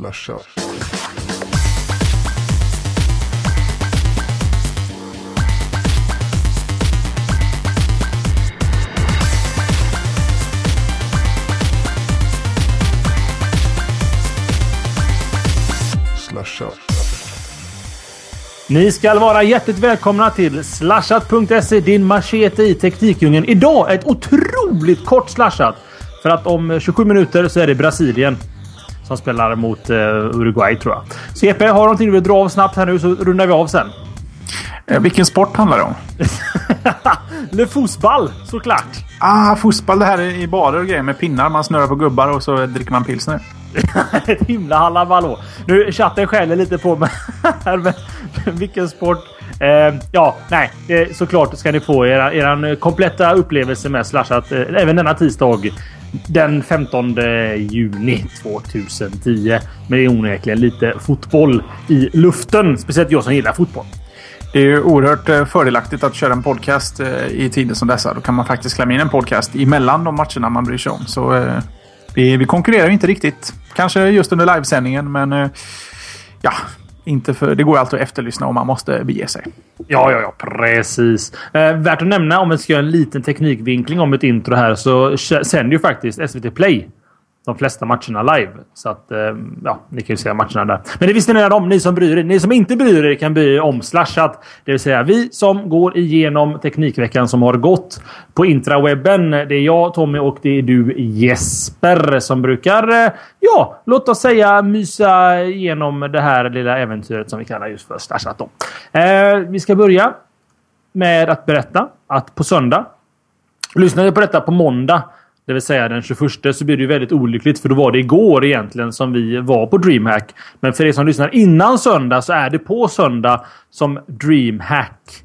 Slasha. Slasha. Ni ska vara hjärtligt välkomna till slashat.se, din machete i Teknikdjungeln. Idag ett otroligt kort slashat. För att om 27 minuter så är det Brasilien som spelar mot eh, Uruguay tror jag. Så Jeppe, har du någonting du vill dra av snabbt här nu så rundar vi av sen. Eh, vilken sport handlar det om? Le fotboll såklart. Ah, fotboll. Det här är i barer och grejer med pinnar. Man snurrar på gubbar och så dricker man pilsner. Ett himla hallaballå. Nu chatten skäller lite på mig här, men vilken sport. Eh, ja, nej, eh, såklart ska ni få era, eran kompletta upplevelse med Slashat eh, även denna tisdag. Den 15 juni 2010. Men det är onekligen lite fotboll i luften. Speciellt jag som gillar fotboll. Det är ju oerhört eh, fördelaktigt att köra en podcast eh, i tider som dessa. Då kan man faktiskt klämma in en podcast emellan de matcherna man bryr sig om. Så eh, vi, vi konkurrerar ju inte riktigt. Kanske just under livesändningen, men ja, inte för, det går ju alltid att efterlyssna om man måste bege sig. Ja, ja, ja, precis. Eh, värt att nämna om vi ska göra en liten teknikvinkling om ett intro här så sänder ju faktiskt SVT Play de flesta matcherna live. Så att, eh, ja, ni kan ju se matcherna där. Men det visste ni redan om, ni som bryr er. Ni som inte bryr er kan bli omslashat. Det vill säga vi som går igenom Teknikveckan som har gått på intrawebben. Det är jag, Tommy och det är du, Jesper, som brukar, eh, ja, låt oss säga mysa igenom det här lilla äventyret som vi kallar just för slashat. Då. Eh, vi ska börja med att berätta att på söndag Lyssnar ni på detta på måndag, det vill säga den 21, så blir det ju väldigt olyckligt för då var det igår egentligen som vi var på DreamHack. Men för er som lyssnar innan söndag så är det på söndag som DreamHack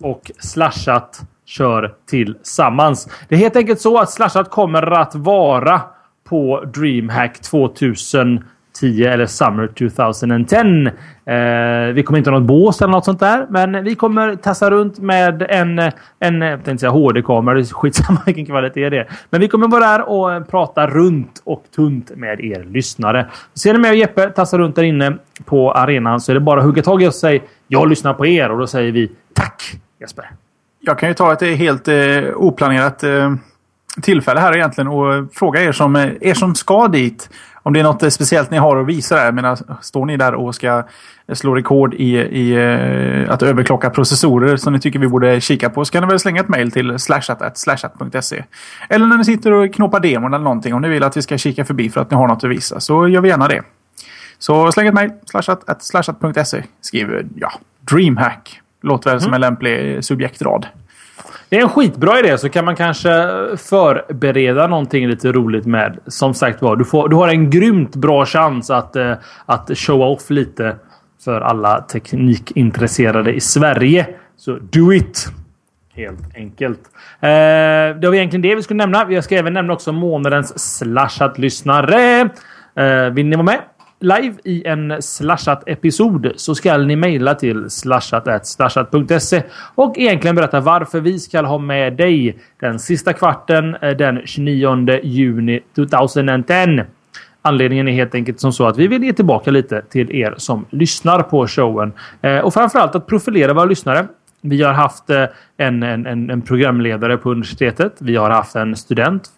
och Slashat kör tillsammans. Det är helt enkelt så att Slashat kommer att vara på DreamHack 2000. 2010 eller Summer 2010. Eh, vi kommer inte ha något bås eller något sånt där, men vi kommer tassa runt med en, en jag tänkte säga HD-kamera. Det är skitsamma vilken kvalitet det är. Men vi kommer vara där och prata runt och tunt med er lyssnare. Ser ni mig och Jeppe tassa runt där inne på arenan så är det bara att hugga tag i oss och säga jag lyssnar på er och då säger vi tack Jesper. Jag kan ju ta ett eh, helt eh, oplanerat eh, tillfälle här egentligen och fråga er som, eh, er som ska dit. Om det är något eh, speciellt ni har att visa där. Menar, står ni där och ska slå rekord i, i eh, att överklocka processorer som ni tycker vi borde kika på så kan ni väl slänga ett mail till slashat.slashat.se. Eller när ni sitter och knoppar demon eller någonting om ni vill att vi ska kika förbi för att ni har något att visa så gör vi gärna det. Så släng ett mail slashat.slashat.se skriver ja, DreamHack. Låter väl som en lämplig subjektrad. Det är en skitbra idé så kan man kanske förbereda någonting lite roligt med. Som sagt var, du, får, du har en grymt bra chans att, eh, att showa off lite för alla teknikintresserade i Sverige. Så do it! Helt enkelt. Eh, det var egentligen det vi skulle nämna. Jag ska även nämna också månadens slashat-lyssnare. Eh, vill ni vara med live i en slashat-episod så ska ni mejla till slashat.slashat.se och egentligen berätta varför vi ska ha med dig den sista kvarten eh, den 29 juni 2010. Anledningen är helt enkelt som så att vi vill ge tillbaka lite till er som lyssnar på showen. Eh, och framförallt att profilera våra lyssnare. Vi har haft eh, en, en, en programledare på universitetet. Vi har haft en student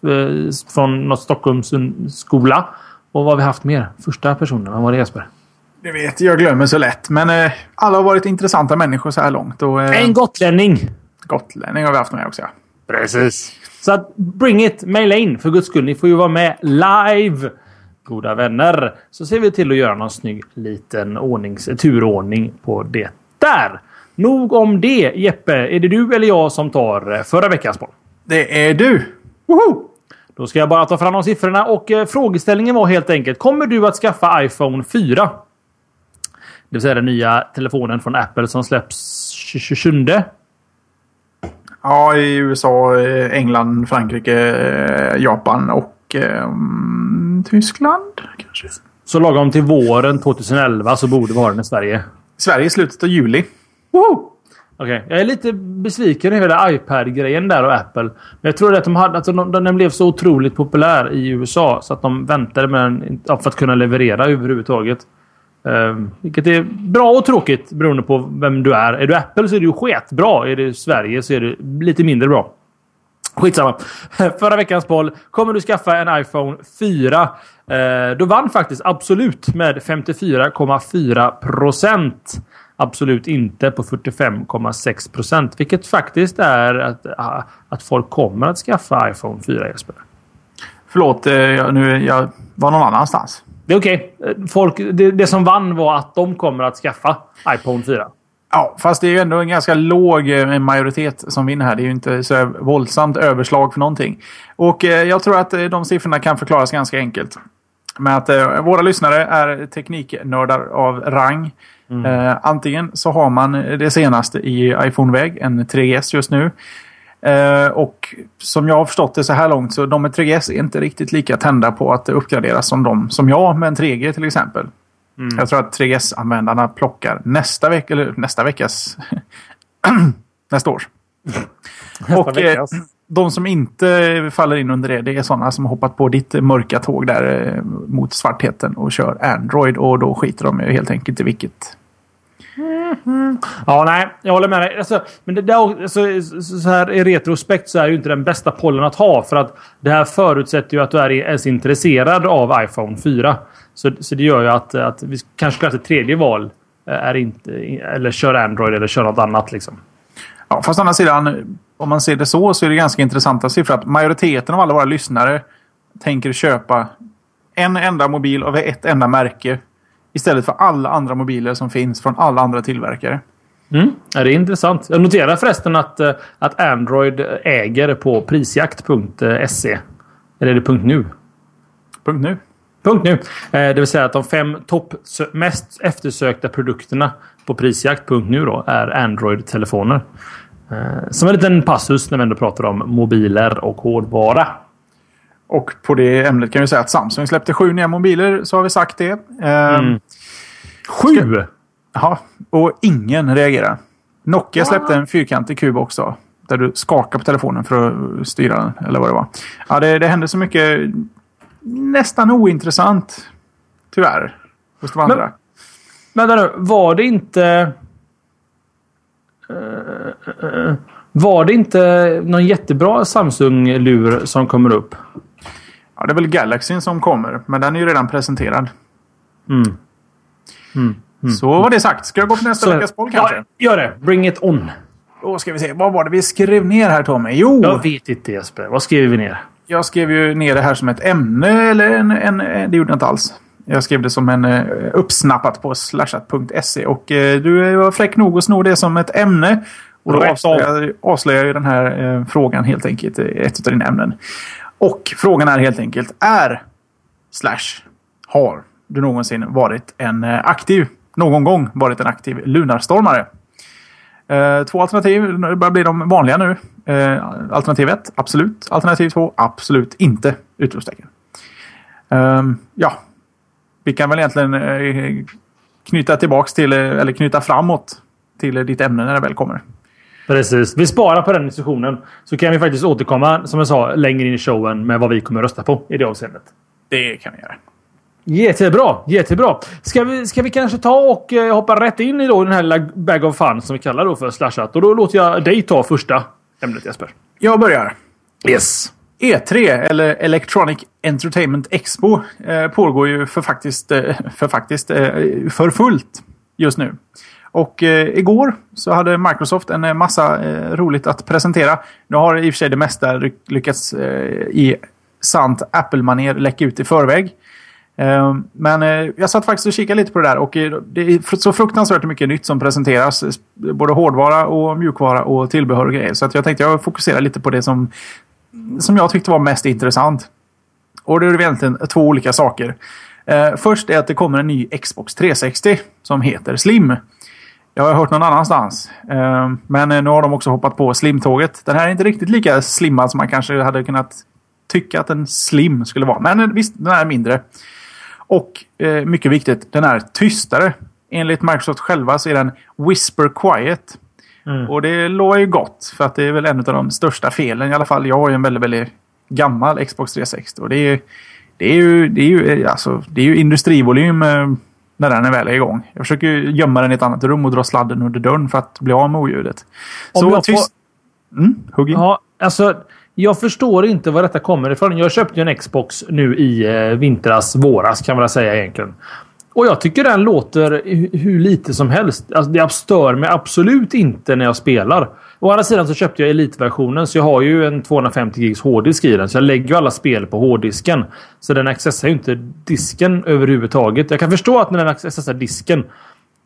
från något Stockholms skola. Och vad har vi haft mer? Första personen, vem var det Jesper? Det vet jag glömmer så lätt. Men eh, alla har varit intressanta människor så här långt. Och, eh, En gotlänning! gotlänning har vi haft med också. Ja. Precis. Så att bring it, maila in för guds skull. Ni får ju vara med live. Goda vänner. Så ser vi till att göra någon snygg liten ordnings, turordning på det där. Nog om det. Jeppe, är det du eller jag som tar eh, förra veckans boll? Det är du! Woho! Då ska jag bara ta fram de siffrorna och eh, frågeställningen var helt enkelt. Kommer du att skaffa iPhone 4? Det vill säga den nya telefonen från Apple som släpps 27. Ja, i USA, eh, England, Frankrike, eh, Japan och eh, Tyskland kanske. Så lagom till våren 2011 så borde vi ha den i Sverige. Sverige i slutet av juli. Woho! Okej. Okay. Jag är lite besviken över hela iPad-grejen där och Apple. Men jag tror att de hade, alltså, de, den blev så otroligt populär i USA så att de väntade med den för att kunna leverera överhuvudtaget. Um, vilket är bra och tråkigt beroende på vem du är. Är du Apple så är du sketbra. Är du Sverige så är det lite mindre bra. Skitsamma. Förra veckans boll. Kommer du skaffa en iPhone 4? Eh, du vann faktiskt Absolut med 54,4 procent. Absolut inte på 45,6 procent. Vilket faktiskt är att, att folk kommer att skaffa iPhone 4 Jesper. Förlåt, eh, jag, nu, jag var någon annanstans. Det är okej. Okay. Det, det som vann var att de kommer att skaffa iPhone 4. Ja, fast det är ju ändå en ganska låg eh, majoritet som vinner här. Det är ju inte så våldsamt överslag för någonting. Och eh, jag tror att de siffrorna kan förklaras ganska enkelt. Med att våra lyssnare är tekniknördar av rang. Mm. Eh, antingen så har man det senaste i iPhone-väg, en 3GS just nu. Eh, och som jag har förstått det så här långt så de med 3GS är inte riktigt lika tända på att uppgraderas som de som jag med en 3G till exempel. Mm. Jag tror att 3GS-användarna plockar nästa vecka, eller nästa veckas... nästa års. Nästa och eh, de som inte faller in under det, det är sådana som hoppat på ditt mörka tåg där eh, mot svartheten och kör Android och då skiter de helt enkelt i vilket Mm. Ja, nej, jag håller med dig. Alltså, men det där, alltså, så här, i retrospekt så är ju inte den bästa pollen att ha. För att det här förutsätter ju att du är ens intresserad av iPhone 4. Så, så det gör ju att, att vi kanske ska ett tredje val. Eh, är inte, eller kör Android eller kör något annat. Liksom. Ja, fast å andra sidan, om man ser det så, så är det ganska intressanta siffror. Att majoriteten av alla våra lyssnare tänker köpa en enda mobil av ett enda märke Istället för alla andra mobiler som finns från alla andra tillverkare. Mm. Ja, det är intressant. Jag noterar förresten att, eh, att Android äger på prisjakt.se. Eller är det .nu? .nu. Punkt nu. Eh, det vill säga att de fem topp mest eftersökta produkterna på prisjakt.nu då är Android-telefoner. Eh, som en liten passus när vi ändå pratar om mobiler och hårdvara. Och på det ämnet kan vi säga att Samsung släppte sju nya mobiler, så har vi sagt det. Ehm, mm. Sju? Ja, och ingen reagerar. Nokia släppte en fyrkantig kub också. Där du skakar på telefonen för att styra den, eller vad det var. Ja, det, det hände så mycket nästan ointressant. Tyvärr. Hos de andra. Men, vänta nu, var det inte... Uh, var det inte någon jättebra Samsung-lur som kommer upp? Ja, det är väl Galaxyn som kommer, men den är ju redan presenterad. Mm. Mm. Mm. Så var det sagt. Ska jag gå på nästa Så, veckas boll kanske? Ja, gör det. Bring it on. Då ska vi se. Vad var det vi skrev ner här Tommy? Jo! Jag vet inte Jesper. Vad skrev vi ner? Jag skrev ju ner det här som ett ämne. Eller en, en, en det gjorde jag inte alls. Jag skrev det som en uh, uppsnappat på slashat.se. Och du var fräck nog att sno det som ett ämne. Och då avslöjar, avslöjar ju den här uh, frågan helt enkelt ett av dina ämnen. Och frågan är helt enkelt, är slash har du någonsin varit en eh, aktiv, någon gång varit en aktiv lunarstormare? Eh, två alternativ det börjar bli de vanliga nu. Eh, alternativ 1, absolut. Alternativ 2, absolut inte! Utropstecken. Eh, ja, vi kan väl egentligen eh, knyta tillbaks till, eh, eller knyta framåt till ditt ämne när det väl kommer. Precis. Vi sparar på den diskussionen. Så kan vi faktiskt återkomma, som jag sa, längre in i showen med vad vi kommer rösta på i det avseendet. Det kan vi göra. Jättebra, jättebra. Ska vi, ska vi kanske ta och eh, hoppa rätt in i då den här lilla Bag of Fun som vi kallar då för Slashat. Och då låter jag dig ta första ämnet Jesper. Jag börjar. Yes. E3, eller Electronic Entertainment Expo, eh, pågår ju för faktiskt, eh, för faktiskt eh, för fullt just nu. Och eh, igår så hade Microsoft en eh, massa eh, roligt att presentera. Nu har i och för sig det mesta lyckats eh, i sant Apple-manér läcka ut i förväg. Eh, men eh, jag satt faktiskt och kikade lite på det där och det är så fruktansvärt mycket nytt som presenteras. Både hårdvara och mjukvara och tillbehör och grejer. Så att jag tänkte jag fokuserar lite på det som, som jag tyckte var mest intressant. Och det är egentligen två olika saker. först är att det kommer en ny Xbox 360 som heter Slim. Jag har hört någon annanstans. Ehm, men nu har de också hoppat på slimtåget. Den här är inte riktigt lika slimmad som man kanske hade kunnat tycka att en slim skulle vara. Men eh, visst, den är mindre. Och eh, mycket viktigt, den är tystare. Enligt Microsoft själva så är den Whisper Quiet. Mm. Och det lovar ju gott. För att det är väl en av de största felen. I alla fall jag har ju en väldigt, väldigt gammal Xbox 360. Och det är, det är ju, det är ju, alltså, det är ju industrivolym eh, när den är väl är igång. Jag försöker gömma den i ett annat rum och dra sladden under dörren för att bli av med oljudet. Om Så jag tyst... Får... Mm, hugg in. Ja, alltså, jag förstår inte var detta kommer ifrån. Jag köpte ju en Xbox nu i eh, vintras, våras kan man säga egentligen. Och jag tycker den låter hur lite som helst. Alltså, det stör mig absolut inte när jag spelar. Å andra sidan så köpte jag Elite-versionen så jag har ju en 250 gigs hårddisk i den. Så jag lägger ju alla spel på hårddisken. Så den accessar ju inte disken överhuvudtaget. Jag kan förstå att när den accessar disken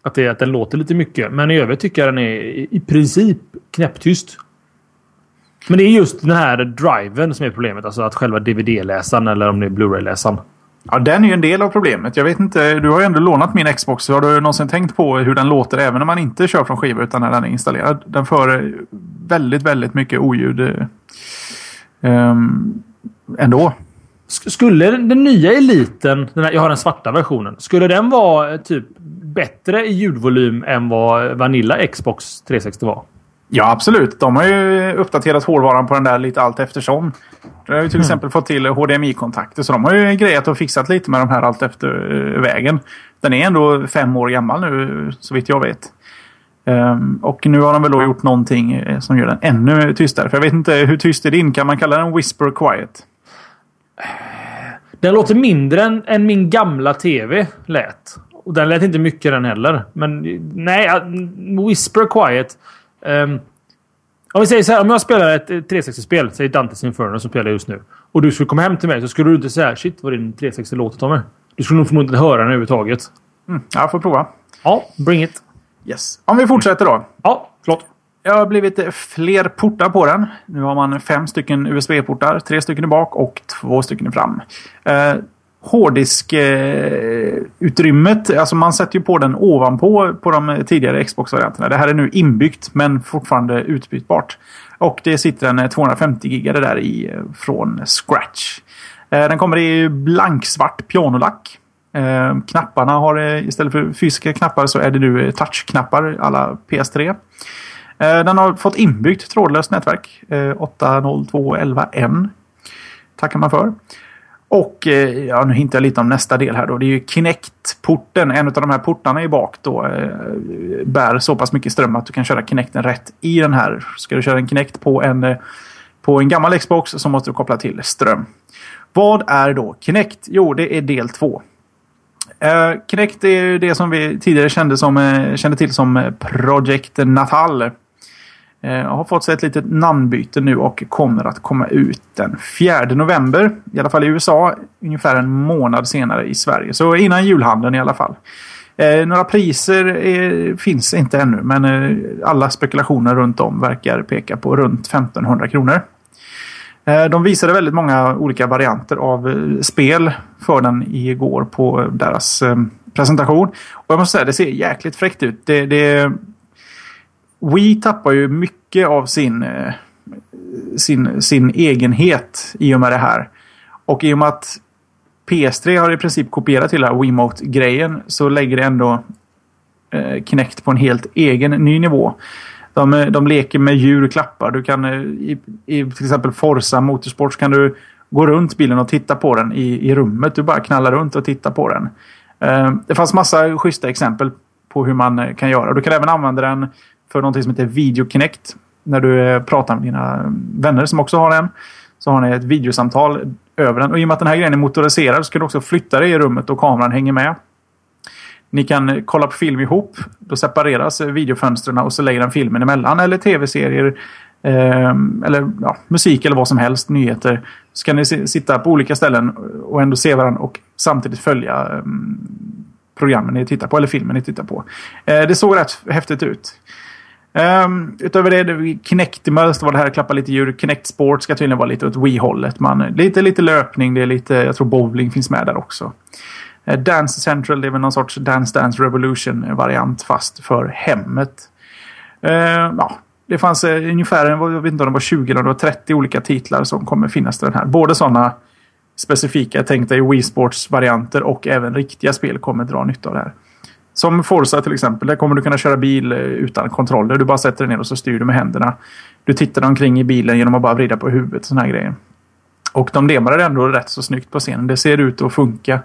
att, det, att den låter lite mycket. Men i övrigt tycker jag den är i princip knäpptyst. Men det är just den här driven som är problemet. Alltså att själva DVD-läsaren eller om det är Blu-ray-läsaren. Ja, den är ju en del av problemet. Jag vet inte, du har ju ändå lånat min Xbox. Har du någonsin tänkt på hur den låter även när man inte kör från skiva utan när den är installerad? Den för väldigt, väldigt mycket oljud um, ändå. Skulle den nya eliten, den här, jag har den svarta versionen, skulle den vara eh, typ bättre i ljudvolym än vad Vanilla Xbox 360 var? Ja, absolut. De har ju uppdaterat hårdvaran på den där lite allt eftersom. De har ju till mm. exempel fått till HDMI-kontakter. Så de har ju grejat och fixat lite med de här allt efter uh, vägen. Den är ändå fem år gammal nu, så vitt jag vet. Um, och nu har de väl då gjort någonting eh, som gör den ännu tystare. För jag vet inte, hur tyst är din? Kan man kalla den Whisper Quiet? Den låter mindre än, än min gamla TV lät. Och den lät inte mycket den heller. Men nej, Whisper Quiet. Um, om vi säger så här, om jag spelar ett 360-spel, säg Dantes Inferno som spelar jag just nu. Och du skulle komma hem till mig så skulle du inte säga shit vad din 360 låter Tommy. Du skulle nog förmodligen inte höra den överhuvudtaget. Mm, jag får prova. Ja, bring it. Yes. Om vi fortsätter då. Ja, förlåt. Det har blivit fler portar på den. Nu har man fem stycken USB-portar. Tre stycken i bak och två stycken i fram. Eh, hårddisk-utrymmet, alltså man sätter ju på den ovanpå på de tidigare Xbox-varianterna. Det här är nu inbyggt men fortfarande utbytbart. Och det sitter en eh, 250 gigare där i eh, från scratch. Eh, den kommer i blanksvart pianolack. Eh, knapparna har eh, istället för fysiska knappar så är det nu touchknappar alla PS3. Eh, den har fått inbyggt trådlöst nätverk. 802.11n tackar man för. Och eh, ja, nu hintar jag lite om nästa del här då. Det är ju Kinect-porten. En av de här portarna i bak då eh, bär så pass mycket ström att du kan köra Kinecten rätt i den här. Ska du köra en Kinect på en, eh, på en gammal Xbox så måste du koppla till ström. Vad är då Kinect? Jo, det är del två. Eh, Kinect är det som vi tidigare kände, som, kände till som Project Natal. Jag eh, har fått sig ett litet namnbyte nu och kommer att komma ut den 4 november. I alla fall i USA. Ungefär en månad senare i Sverige. Så innan julhandeln i alla fall. Eh, några priser är, finns inte ännu men eh, alla spekulationer runt om verkar peka på runt 1500 kronor. Eh, de visade väldigt många olika varianter av eh, spel för den igår på deras eh, presentation. Och jag måste säga det ser jäkligt fräckt ut. Det, det Wii tappar ju mycket av sin, eh, sin, sin egenhet i och med det här. Och i och med att PS3 har i princip kopierat hela Wiimote-grejen så lägger det ändå eh, Kinect på en helt egen ny nivå. De, eh, de leker med djur och klappar. Du kan eh, i, i till exempel Forza Motorsport så kan du gå runt bilen och titta på den i, i rummet. Du bara knallar runt och tittar på den. Eh, det fanns massa schyssta exempel på hur man kan göra. Du kan även använda den för någonting som heter VideoConnect. När du eh, pratar med dina vänner som också har en. Så har ni ett videosamtal över den. Och i och med att den här grejen är motoriserad så kan du också flytta dig i rummet och kameran hänger med. Ni kan kolla på film ihop. Då separeras videofönstren och så lägger den filmen emellan. Eller tv-serier. Eh, eller ja, musik eller vad som helst. Nyheter. Så kan ni sitta på olika ställen och ändå se varandra och samtidigt följa eh, programmen ni tittar på. Eller filmen ni tittar på. Eh, det såg rätt häftigt ut. Um, utöver det, Kinectimals, det var det här klappa lite djur. Kinect Sport ska tydligen vara lite åt Wii-hållet. lite, lite löpning, det är lite, jag tror bowling finns med där också. Uh, Dance Central, det är väl någon sorts Dance Dance Revolution-variant fast för hemmet. Uh, ja, det fanns uh, ungefär, jag vet inte om det var 20 eller det var 30 olika titlar som kommer finnas till den här. Både sådana specifika tänkta i Wii Sports-varianter och även riktiga spel kommer dra nytta av det här. Som Forza till exempel. Där kommer du kunna köra bil eh, utan kontroller. Du bara sätter dig ner och så styr du med händerna. Du tittar omkring i bilen genom att bara vrida på huvudet och såna här grejer. Och de demade ändå rätt så snyggt på scenen. Det ser ut att funka.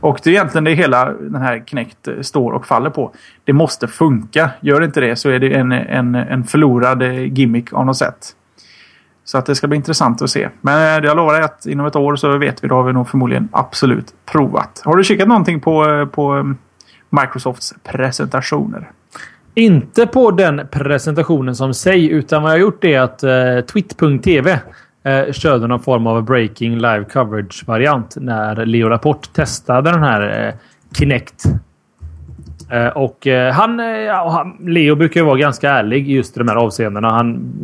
Och det är egentligen det hela den här knäckt eh, står och faller på. Det måste funka. Gör inte det så är det en, en, en förlorad eh, gimmick av något sätt. Så att det ska bli intressant att se. Men jag lovar dig att inom ett år så vet vi. Då har vi nog förmodligen absolut provat. Har du kikat någonting på, på Microsofts presentationer? Inte på den presentationen som sig, utan vad jag har gjort är att eh, Twit.tv eh, körde någon form av breaking live coverage-variant när Leo Rapport testade den här eh, Kinect. Eh, och eh, han, eh, ja, han, Leo brukar ju vara ganska ärlig just i de här avseendena. Han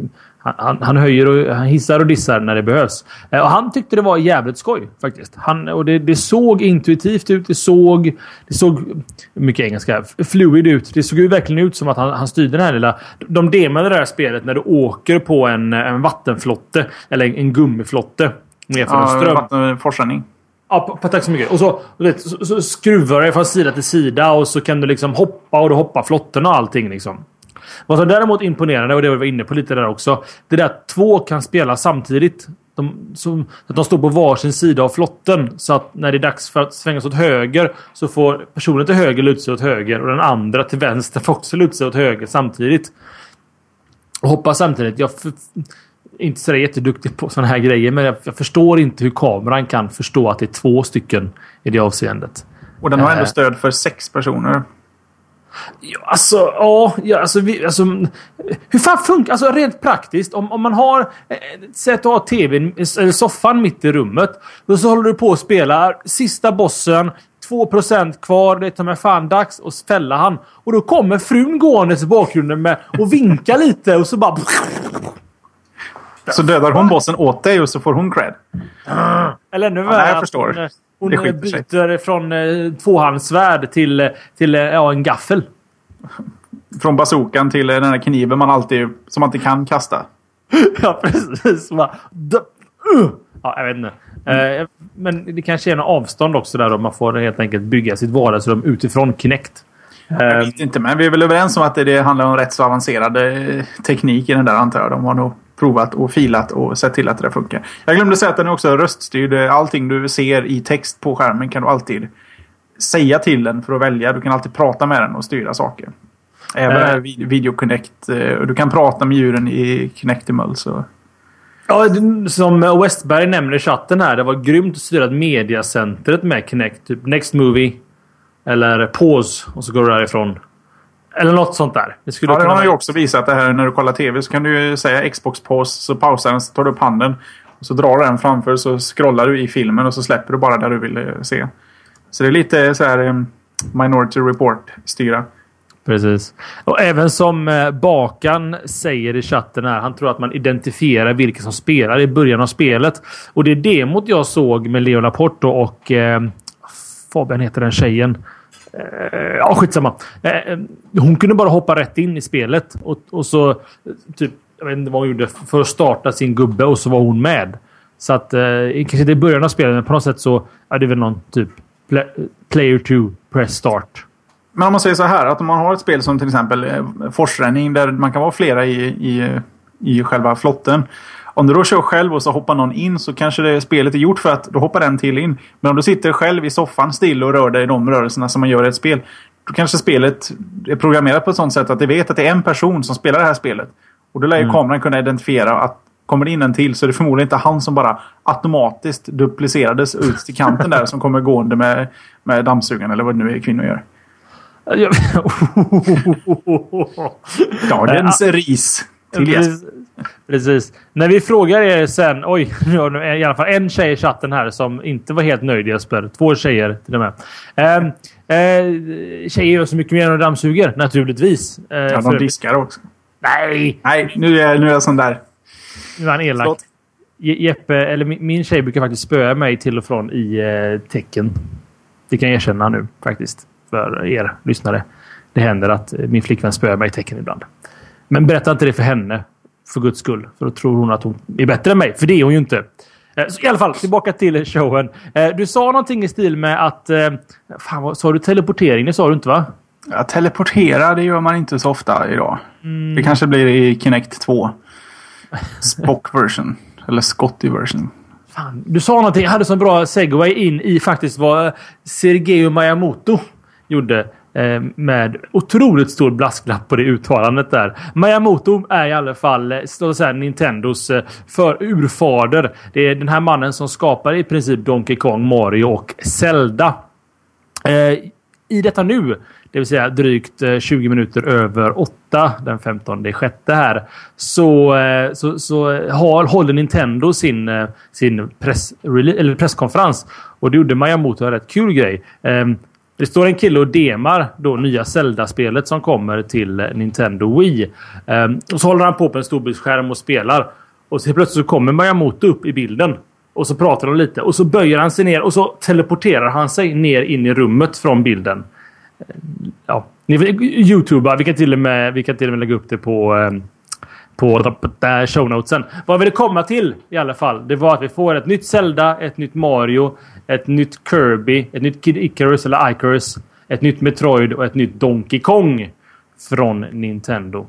han, han, höjer och han hissar och dissar när det behövs. Eh, och han tyckte det var jävligt skoj faktiskt. Han, och det, det såg intuitivt ut. Det såg, det såg mycket engelska, fluid ut. Det såg ju verkligen ut som att han, han styrde den här lilla... De demade det här spelet när du åker på en, en vattenflotte. Eller en gummiflotte. Med ja, en ström. Vattenforsändning. Ja, tack så mycket. Och så, vet, så, så skruvar du från sida till sida och så kan du liksom hoppa och du hoppar flotten och allting liksom. Vad som däremot är imponerande, och det var vi inne på lite där också. Det är att två kan spela samtidigt. De, så, att de står på varsin sida av flotten. Så att när det är dags för att svänga sig åt höger så får personen till höger luta sig åt höger och den andra till vänster får också luta sig åt höger samtidigt. Och hoppa samtidigt. Jag är inte så jätteduktig på sådana här grejer men jag, jag, förstår inte hur kameran kan förstå att det är två stycken i det avseendet. Och den har ändå eh. stöd för sex personer. Ja, alltså, ja, alltså, vi, alltså, hur fan funkar Alltså rent praktiskt, om, om man har... Eh, säg att du har tvn, eller soffan mitt i rummet. Och så håller du på att spela sista bossen. 2% kvar. Det är med fan dags att fälla han. Och då kommer frun gåendes i bakgrunden med och vinkar lite och så bara... Så dödar hon bossen åt dig och så får hon cred? Eller ännu värre. Ja, jag förstår. Hon, hon byter sig. från eh, tvåhandsvärd till, till eh, ja, en gaffel. Från bazookan till den här kniven man alltid, som man inte kan kasta. ja, precis. uh! Ja, jag vet inte. Mm. men det kanske är något avstånd också där då. Man får helt enkelt bygga sitt vardagsrum utifrån Kinect. Jag vet inte, men vi är väl överens om att det handlar om rätt så avancerad teknik i den där antar jag. De har nog provat och filat och sett till att det funkar. Jag glömde säga att den är också röststyrd. Allting du ser i text på skärmen kan du alltid säga till den för att välja. Du kan alltid prata med den och styra saker. Även äh. Video Connect. Eh, du kan prata med djuren i Connectimal. Så. Ja, som Westberg nämner i chatten här. Det var grymt att styra mediacentret med Connect. Typ Next Movie. Eller Pause. Och så går du därifrån. Eller något sånt där. Det skulle ja, det har man ju också visat det här när du kollar TV. Så kan du ju säga Xbox pause så pausar den, så tar du upp handen. Och så drar du den framför så scrollar du i filmen och så släpper du bara där du vill eh, se. Så det är lite så här um, Minority Report-styra. Precis. Och även som eh, Bakan säger i chatten här. Han tror att man identifierar vilka som spelar i början av spelet. Och det är demot jag såg med Leo Laporte och eh, Fabian heter den tjejen. Eh, ja, skitsamma. Eh, eh, hon kunde bara hoppa rätt in i spelet. Och, och så... Eh, typ, jag vet inte vad hon gjorde för att starta sin gubbe och så var hon med. Så att... Eh, kanske inte i början av spelet, men på något sätt så... Ja, det är väl någon typ... Player to press start. Men om man säger så här att om man har ett spel som till exempel eh, forsränning där man kan vara flera i, i, i själva flotten. Om du då kör själv och så hoppar någon in så kanske det spelet är gjort för att då hoppar den till in. Men om du sitter själv i soffan still och rör dig i de rörelserna som man gör i ett spel. Då kanske spelet är programmerat på ett sånt sätt att det vet att det är en person som spelar det här spelet. Och då lär ju mm. kameran kunna identifiera att kommer det in en till så är det förmodligen inte han som bara automatiskt duplicerades ut till kanten där som kommer gående med, med dammsugaren eller vad det nu är kvinnor gör. Dagens ris till gäst. Precis. När vi frågar er sen. Oj, nu har i alla fall en tjej i chatten här som inte var helt nöjd Jesper. Två tjejer till och med. Eh, eh, tjejer gör så mycket mer än de dammsuger naturligtvis. Eh, ja, de diskar också. Nej! Nej, nu är, nu är jag sån där. Nu är han elak. Förlåt. Jeppe, eller min tjej brukar faktiskt spöa mig till och från i eh, tecken. Det kan jag erkänna nu faktiskt. För er lyssnare. Det händer att min flickvän spöar mig i tecken ibland. Men berätta inte det för henne. För guds skull. För då tror hon att hon är bättre än mig. För det är hon ju inte. Eh, så I alla fall, tillbaka till showen. Eh, du sa någonting i stil med att... Eh, fan, vad, sa du teleportering? Det sa du inte va? Ja, teleportera, det gör man inte så ofta idag. Det kanske blir i Kinect 2. Spock version. Eller Scotty version. Fan, du sa någonting. Jag hade så bra segway in i faktiskt vad Sergeo Miyamoto gjorde. Eh, med otroligt stor blasklapp på det uttalandet där. Miyamoto är i alla fall eh, så att säga, Nintendos eh, för urfader. Det är den här mannen som skapar i princip Donkey Kong, Mario och Zelda. I detta nu, det vill säga drygt 20 minuter över 8 den 15 sjätte här, så, så, så har, håller Nintendo sin, sin press, eller presskonferens. Och det gjorde Miyamoto en rätt kul grej. Ehm, det står en kille och demar då nya Zelda-spelet som kommer till Nintendo Wii. Eh, och så håller han på på en storbildsskärm och spelar. Och så plötsligt så kommer Miyamoto upp i bilden. Och så pratar de lite och så böjer han sig ner och så teleporterar han sig ner in i rummet från bilden. Ehm, ja, ni Youtuba. Vi kan till och med, vi kan till och med lägga upp det på eh, på shownotesen. Vad vi vill komma till i alla fall, det var att vi får ett nytt Zelda, ett nytt Mario, ett nytt Kirby, ett nytt Kid Icarus eller Icarus, ett nytt Metroid och ett nytt Donkey Kong från Nintendo.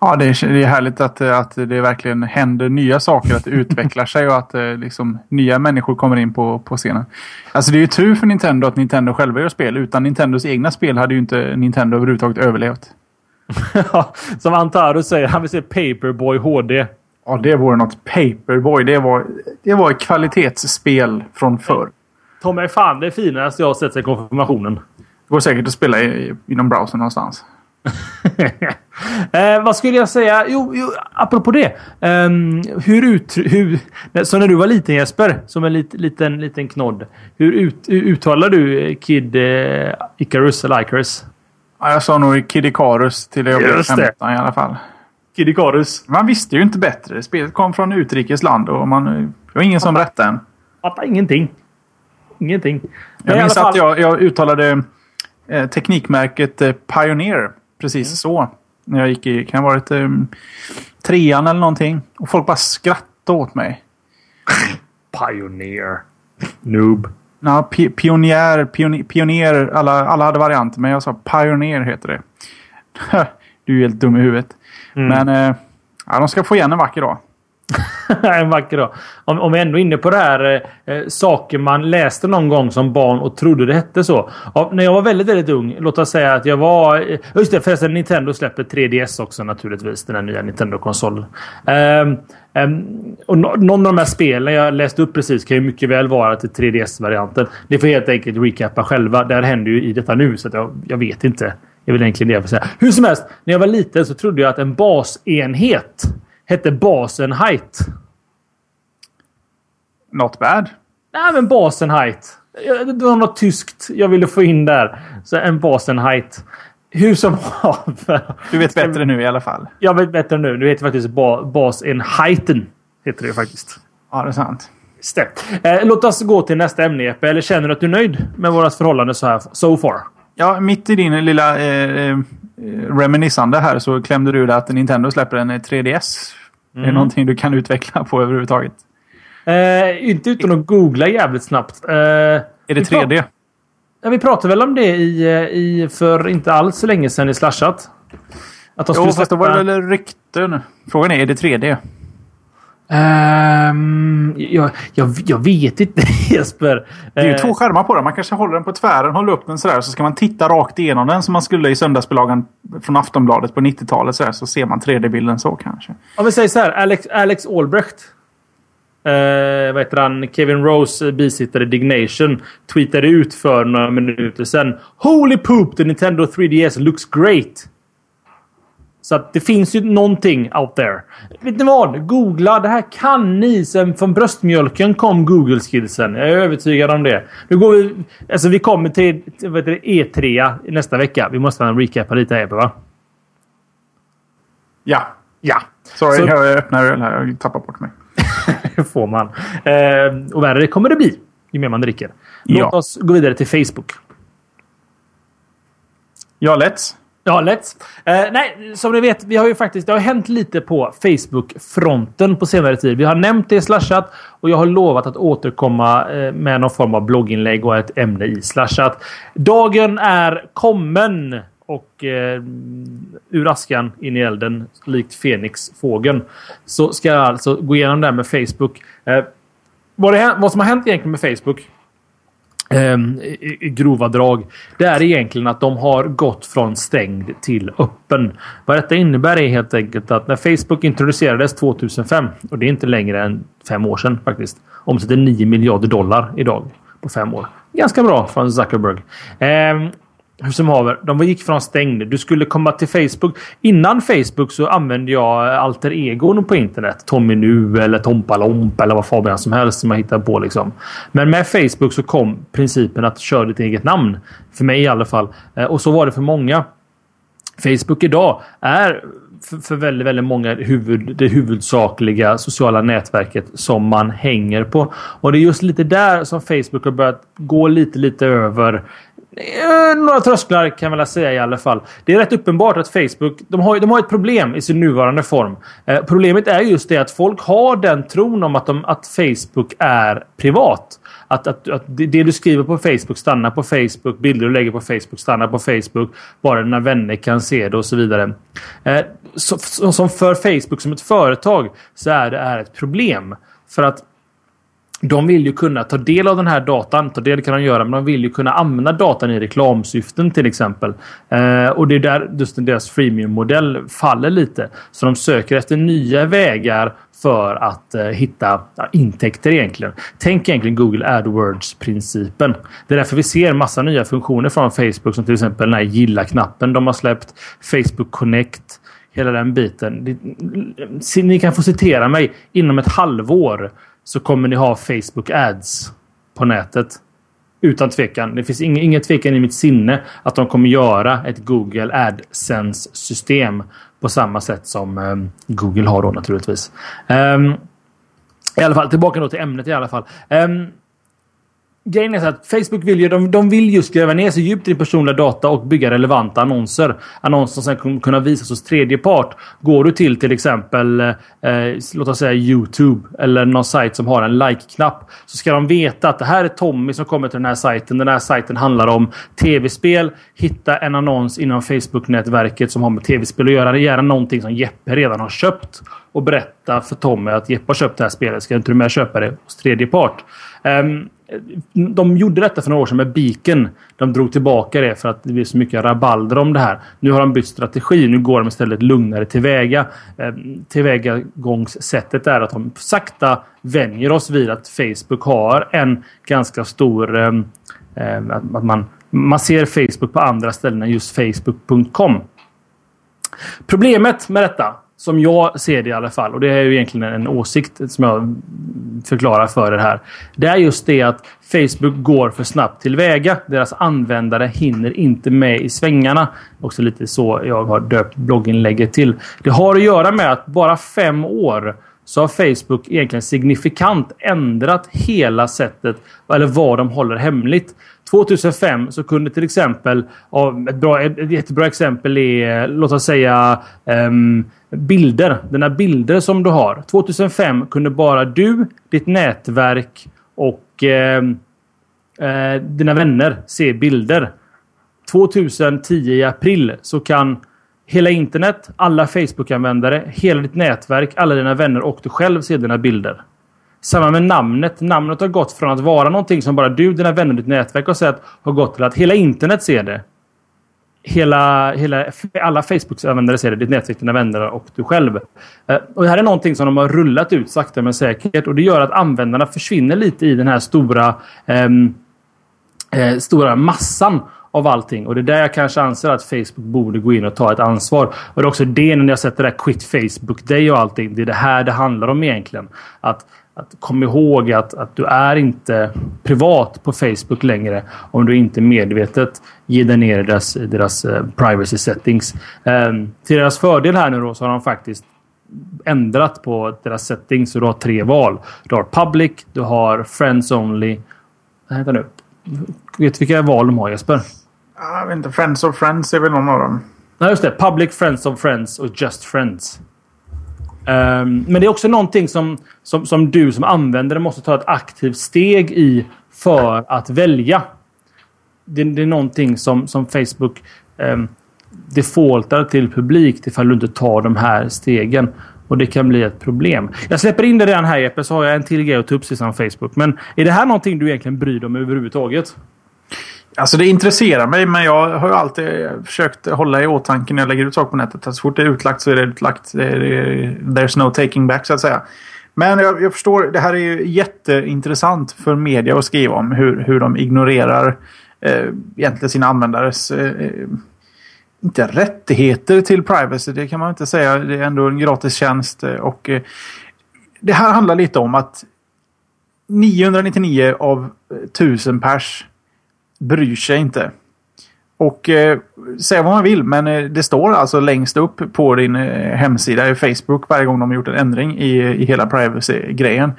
Ja, det är, det är härligt att, att det verkligen händer nya saker, att det utvecklar sig och att eh, liksom, nya människor kommer in på, på scenen. Alltså det är ju tur för Nintendo att Nintendo själva gör spel. Utan Nintendos egna spel hade ju inte Nintendo överhuvudtaget överlevt. Som Antaro säger, han vill se Paperboy HD. Ja, det vore något. Paperboy, det var, det var ett kvalitetsspel från förr. Tom är fan det finaste jag har sett sedan konfirmationen. Det går säkert att spela i, inom browsern någonstans. eh, vad skulle jag säga? Jo, jo apropå det. Um, hur ut, hur, så när du var liten Jesper, som en lit, liten, liten knodd. Hur ut, uttalar du Kid eh, Icarus eller Icarus? Ja, jag sa nog Kid Icarus till jag blev Just det. 15 i alla fall. Kid Icarus. Man visste ju inte bättre. Spelet kom från utrikes land och man, det var ingen som rättade en. Fattar ingenting. Ingenting. Men Jag minns alla att fall- jag, jag uttalade eh, teknikmärket eh, Pioneer precis Mm. så. När jag gick i, kan ha varit eh, trean eller någonting. Och folk bara skrattade åt mig. Pioneer. Noob. Ja, pi pionjär, pioni- pioner, alla, alla hade varianter. Men jag sa Pioneer heter det. du är helt dum i huvudet. Mm. Men eh, ja, de ska få igen en vacker dag. en vacker dag. Om, om vi ändå är inne på det här eh, saker man läste någon gång som barn och trodde det hette så. Ja, när jag var väldigt, väldigt ung. Låt oss säga att jag var... eh, Just det, förresten. Nintendo släpper 3DS också naturligtvis. Den här nya Nintendo-konsolen. Ehm, ehm, och no, någon av de här spelen jag läste upp precis kan ju mycket väl vara till 3DS-varianten. Det får helt enkelt recappa själva. Det här händer ju i detta nu, så att jag, jag vet inte. Är väl egentligen det jag får säga. Hur som helst, när jag var liten så trodde jag att en basenhet hette Basenheit. Not bad. Nej, men Basenheit. Det var något tyskt jag ville få in där. Så en Basenheit. Hur som haver. Du vet bättre nu i alla fall. Jag vet bättre nu. Nu heter det faktiskt ba Basenheiten. Heter det faktiskt. Ja, det är sant. Just det. Eh, låt oss gå till nästa ämne Jeppe. Eller känner du att du är nöjd med vårt förhållande så här so far? Ja, mitt i din lilla eh, eh, reminissande här så klämde du att Nintendo släpper en eh, 3DS. Är det någonting du kan utveckla på överhuvudtaget? Eh, inte utan att googla jävligt snabbt. Eh, Är det vi pra- 3D? Ja, vi pratade väl om det i, eh, i för inte alls så länge sedan i Slashat. Att de Jo, fast då var det väl rykten. Frågan är, är det 3D? Ehm, jag, jag, jag vet inte Jesper. Det är ju Eh, två skärmar på den. Man kanske håller den på tvären, håller upp den sådär. Så ska man titta rakt igenom den som man skulle i söndagsbilagan från Aftonbladet på 90-talet. Sådär, så ser man 3D-bilden så kanske. Om vi säger så här. Alex, Alex Albrecht. Eh, vad heter han? Kevin Rose eh, bisittare Dignation tweetade ut för några minuter sedan. Holy poop! The Nintendo 3DS looks great! Så att det finns ju någonting out there. Vet ni vad? Googla. Det här kan ni. Sen från bröstmjölken kom Google-skillsen. Jag är övertygad om det. Nu går vi... Alltså vi kommer till, till vad heter det, E3 i nästa vecka. Vi måste recapa lite här, va? Ja. Ja. Sorry, Så- jag öppnar öl här. Jag tappar bort mig. Det får man. Eh, och värre kommer det bli ju mer man dricker. Låt Ja. oss gå vidare till Facebook. Ja, let's. Ja, lätt. Eh, nej, som ni vet, vi har ju faktiskt, det har hänt lite på Facebook-fronten på senare tid. Vi har nämnt det i Slashat Och jag har lovat att återkomma eh, med någon form av blogginlägg och ett ämne i slashat. dagen är kommen och eh, ur askan in i elden likt Fenixfågeln. Så ska jag alltså gå igenom det här med Facebook. Eh, vad, det, vad som har hänt egentligen med Facebook Ehm, i, grova drag. Det är egentligen att de har gått från stängd till öppen. Vad detta innebär är helt enkelt att när Facebook introducerades 2005 och det är inte längre än fem år sedan faktiskt. Omsätter 9 miljarder dollar idag på fem år. Ganska bra från Zuckerberg. Ehm, hur som haver, de gick från stängd. Du skulle komma till Facebook. Innan Facebook så använde jag eh, alter egon på internet. Tommy Nu eller Tompalomp eller vad Fabian som helst som jag hittade på. Liksom. Men med Facebook så kom principen att köra ditt eget namn. För mig i alla fall. Eh, och så var det för många. Facebook idag är för, väldigt, väldigt många huvud, det huvudsakliga sociala nätverket som man hänger på. Och det är just lite där som Facebook har börjat gå lite, lite över eh, några trösklar kan jag väl säga i alla fall. Det är rätt uppenbart att Facebook de har, de har ett problem i sin nuvarande form. Eh, problemet är just det att folk har den tron om att, de, att Facebook är privat. Att, att, att det du skriver på Facebook stannar på Facebook. Bilder du lägger på Facebook stannar på Facebook. Bara dina vänner kan se det och så vidare. Eh, som för Facebook som ett företag så är det är ett problem. För att de vill ju kunna ta del av den här datan. Ta del kan de göra, men de vill ju kunna använda datan i reklamsyften till exempel. Eh, och det är där just deras freemium-modell faller lite. Så de söker efter nya vägar för att eh, hitta ja, intäkter egentligen. Tänk egentligen Google AdWords-principen. Det är därför vi ser massa nya funktioner från Facebook som till exempel den här gilla-knappen de har släppt. Facebook Connect. Hela den biten. Ni kan få citera mig inom ett halvår så kommer ni ha Facebook Ads på nätet. Utan tvekan. Det finns ingen, ingen tvekan i mitt sinne att de kommer göra ett Google AdSense-system på samma sätt som ehm, Google har då naturligtvis. Um, I alla fall, tillbaka då till ämnet i alla fall. Um, grejen är så att Facebook vill ju, de, de vill just gräva ner sig djupt i personliga data och bygga relevanta annonser. Annonser som sen kommer kunna visas hos tredje part. Går du till till exempel eh, eh, låt oss säga Youtube eller någon sajt som har en like-knapp så ska de veta att det här är Tommy som kommer till den här sajten. Den här sajten handlar om tv-spel. Hitta en annons inom Facebook-nätverket som har med tv-spel att göra. Gärna någonting som Jeppe redan har köpt och berätta för Tommy att Jeppe har köpt det här spelet. Ska inte du med köpa det hos tredje part? Um, de gjorde detta för några år sedan med Beacon. De drog tillbaka det för att det blev så mycket rabalder om det här. Nu har de bytt strategi. Nu går de istället lugnare tillväga. Eh, tillvägagångssättet är att de sakta vänjer oss vid att Facebook har en ganska stor... Eh, eh, att man, man ser Facebook på andra ställen än just Facebook.com. Problemet med detta som jag ser det i alla fall, och det är ju egentligen en åsikt som jag förklarar för er här. Det är just det att Facebook går för snabbt tillväga. Deras användare hinner inte med i svängarna. Också lite så jag har döpt blogginlägget till. Det har att göra med att bara fem år så har Facebook egentligen signifikant ändrat hela sättet eller vad de håller hemligt. 2005 så kunde till exempel, ett, bra, ett jättebra exempel är låt oss säga um, bilder. Dina bilder som du har. 2005 kunde bara du, ditt nätverk och eh, eh, dina vänner se bilder. 2010 i april så kan hela internet, alla Facebook-användare, hela ditt nätverk, alla dina vänner och du själv se dina bilder. Samma med namnet. Namnet har gått från att vara någonting som bara du, dina vänner och ditt nätverk har sett har gått till att hela internet ser det hela, hela, alla Facebooks användare ser det. Ditt nätverk, dina vänner och du själv. Eh, och det här är någonting som de har rullat ut sakta men säkert. Och det gör att användarna försvinner lite i den här stora, ehm, eh, stora massan av allting. Och det är där jag kanske anser att Facebook borde gå in och ta ett ansvar. Och det är också det när jag sett det där Quit Facebook Day och allting. Det är det här det handlar om egentligen. Att att kom ihåg att, att du är inte privat på Facebook längre om du inte medvetet ger dig ner i deras, deras eh, privacy settings. Um, till deras fördel här nu då så har de faktiskt ändrat på deras settings. Så du har tre val. Du har public, du har friends only. Vänta nu. Vet du vilka val de har Jesper? Jag vet inte. Friends of friends är väl någon av dem. Nej, just det. Public, friends of friends och just friends. Um, men det är också någonting som, som, som du som användare måste ta ett aktivt steg i för att välja. Det, det är någonting som, som Facebook um, defaultar till publikt ifall du inte tar de här stegen. Och det kan bli ett problem. Jag släpper in det redan här Jeppe, så har jag en till grej att ta upp om Facebook. Men är det här någonting du egentligen bryr dig om överhuvudtaget? Alltså det intresserar mig men jag har alltid försökt hålla i åtanke när jag lägger ut saker på nätet. Så fort det är utlagt så är det utlagt. Det är, there's no taking back så att säga. Men jag, jag, förstår, det här är ju jätteintressant för media att skriva om. Hur, hur de ignorerar eh, egentligen sina användares eh, eh inte rättigheter till privacy. Det kan man inte säga. Det är ändå en gratis tjänst. Eh, och eh, det här handlar lite om att 999 av 1000 pers bryr sig inte. Och eh, säga vad man vill, men eh, det står alltså längst upp på din eh, hemsida i Facebook varje gång de har gjort en ändring i, i hela privacy-grejen.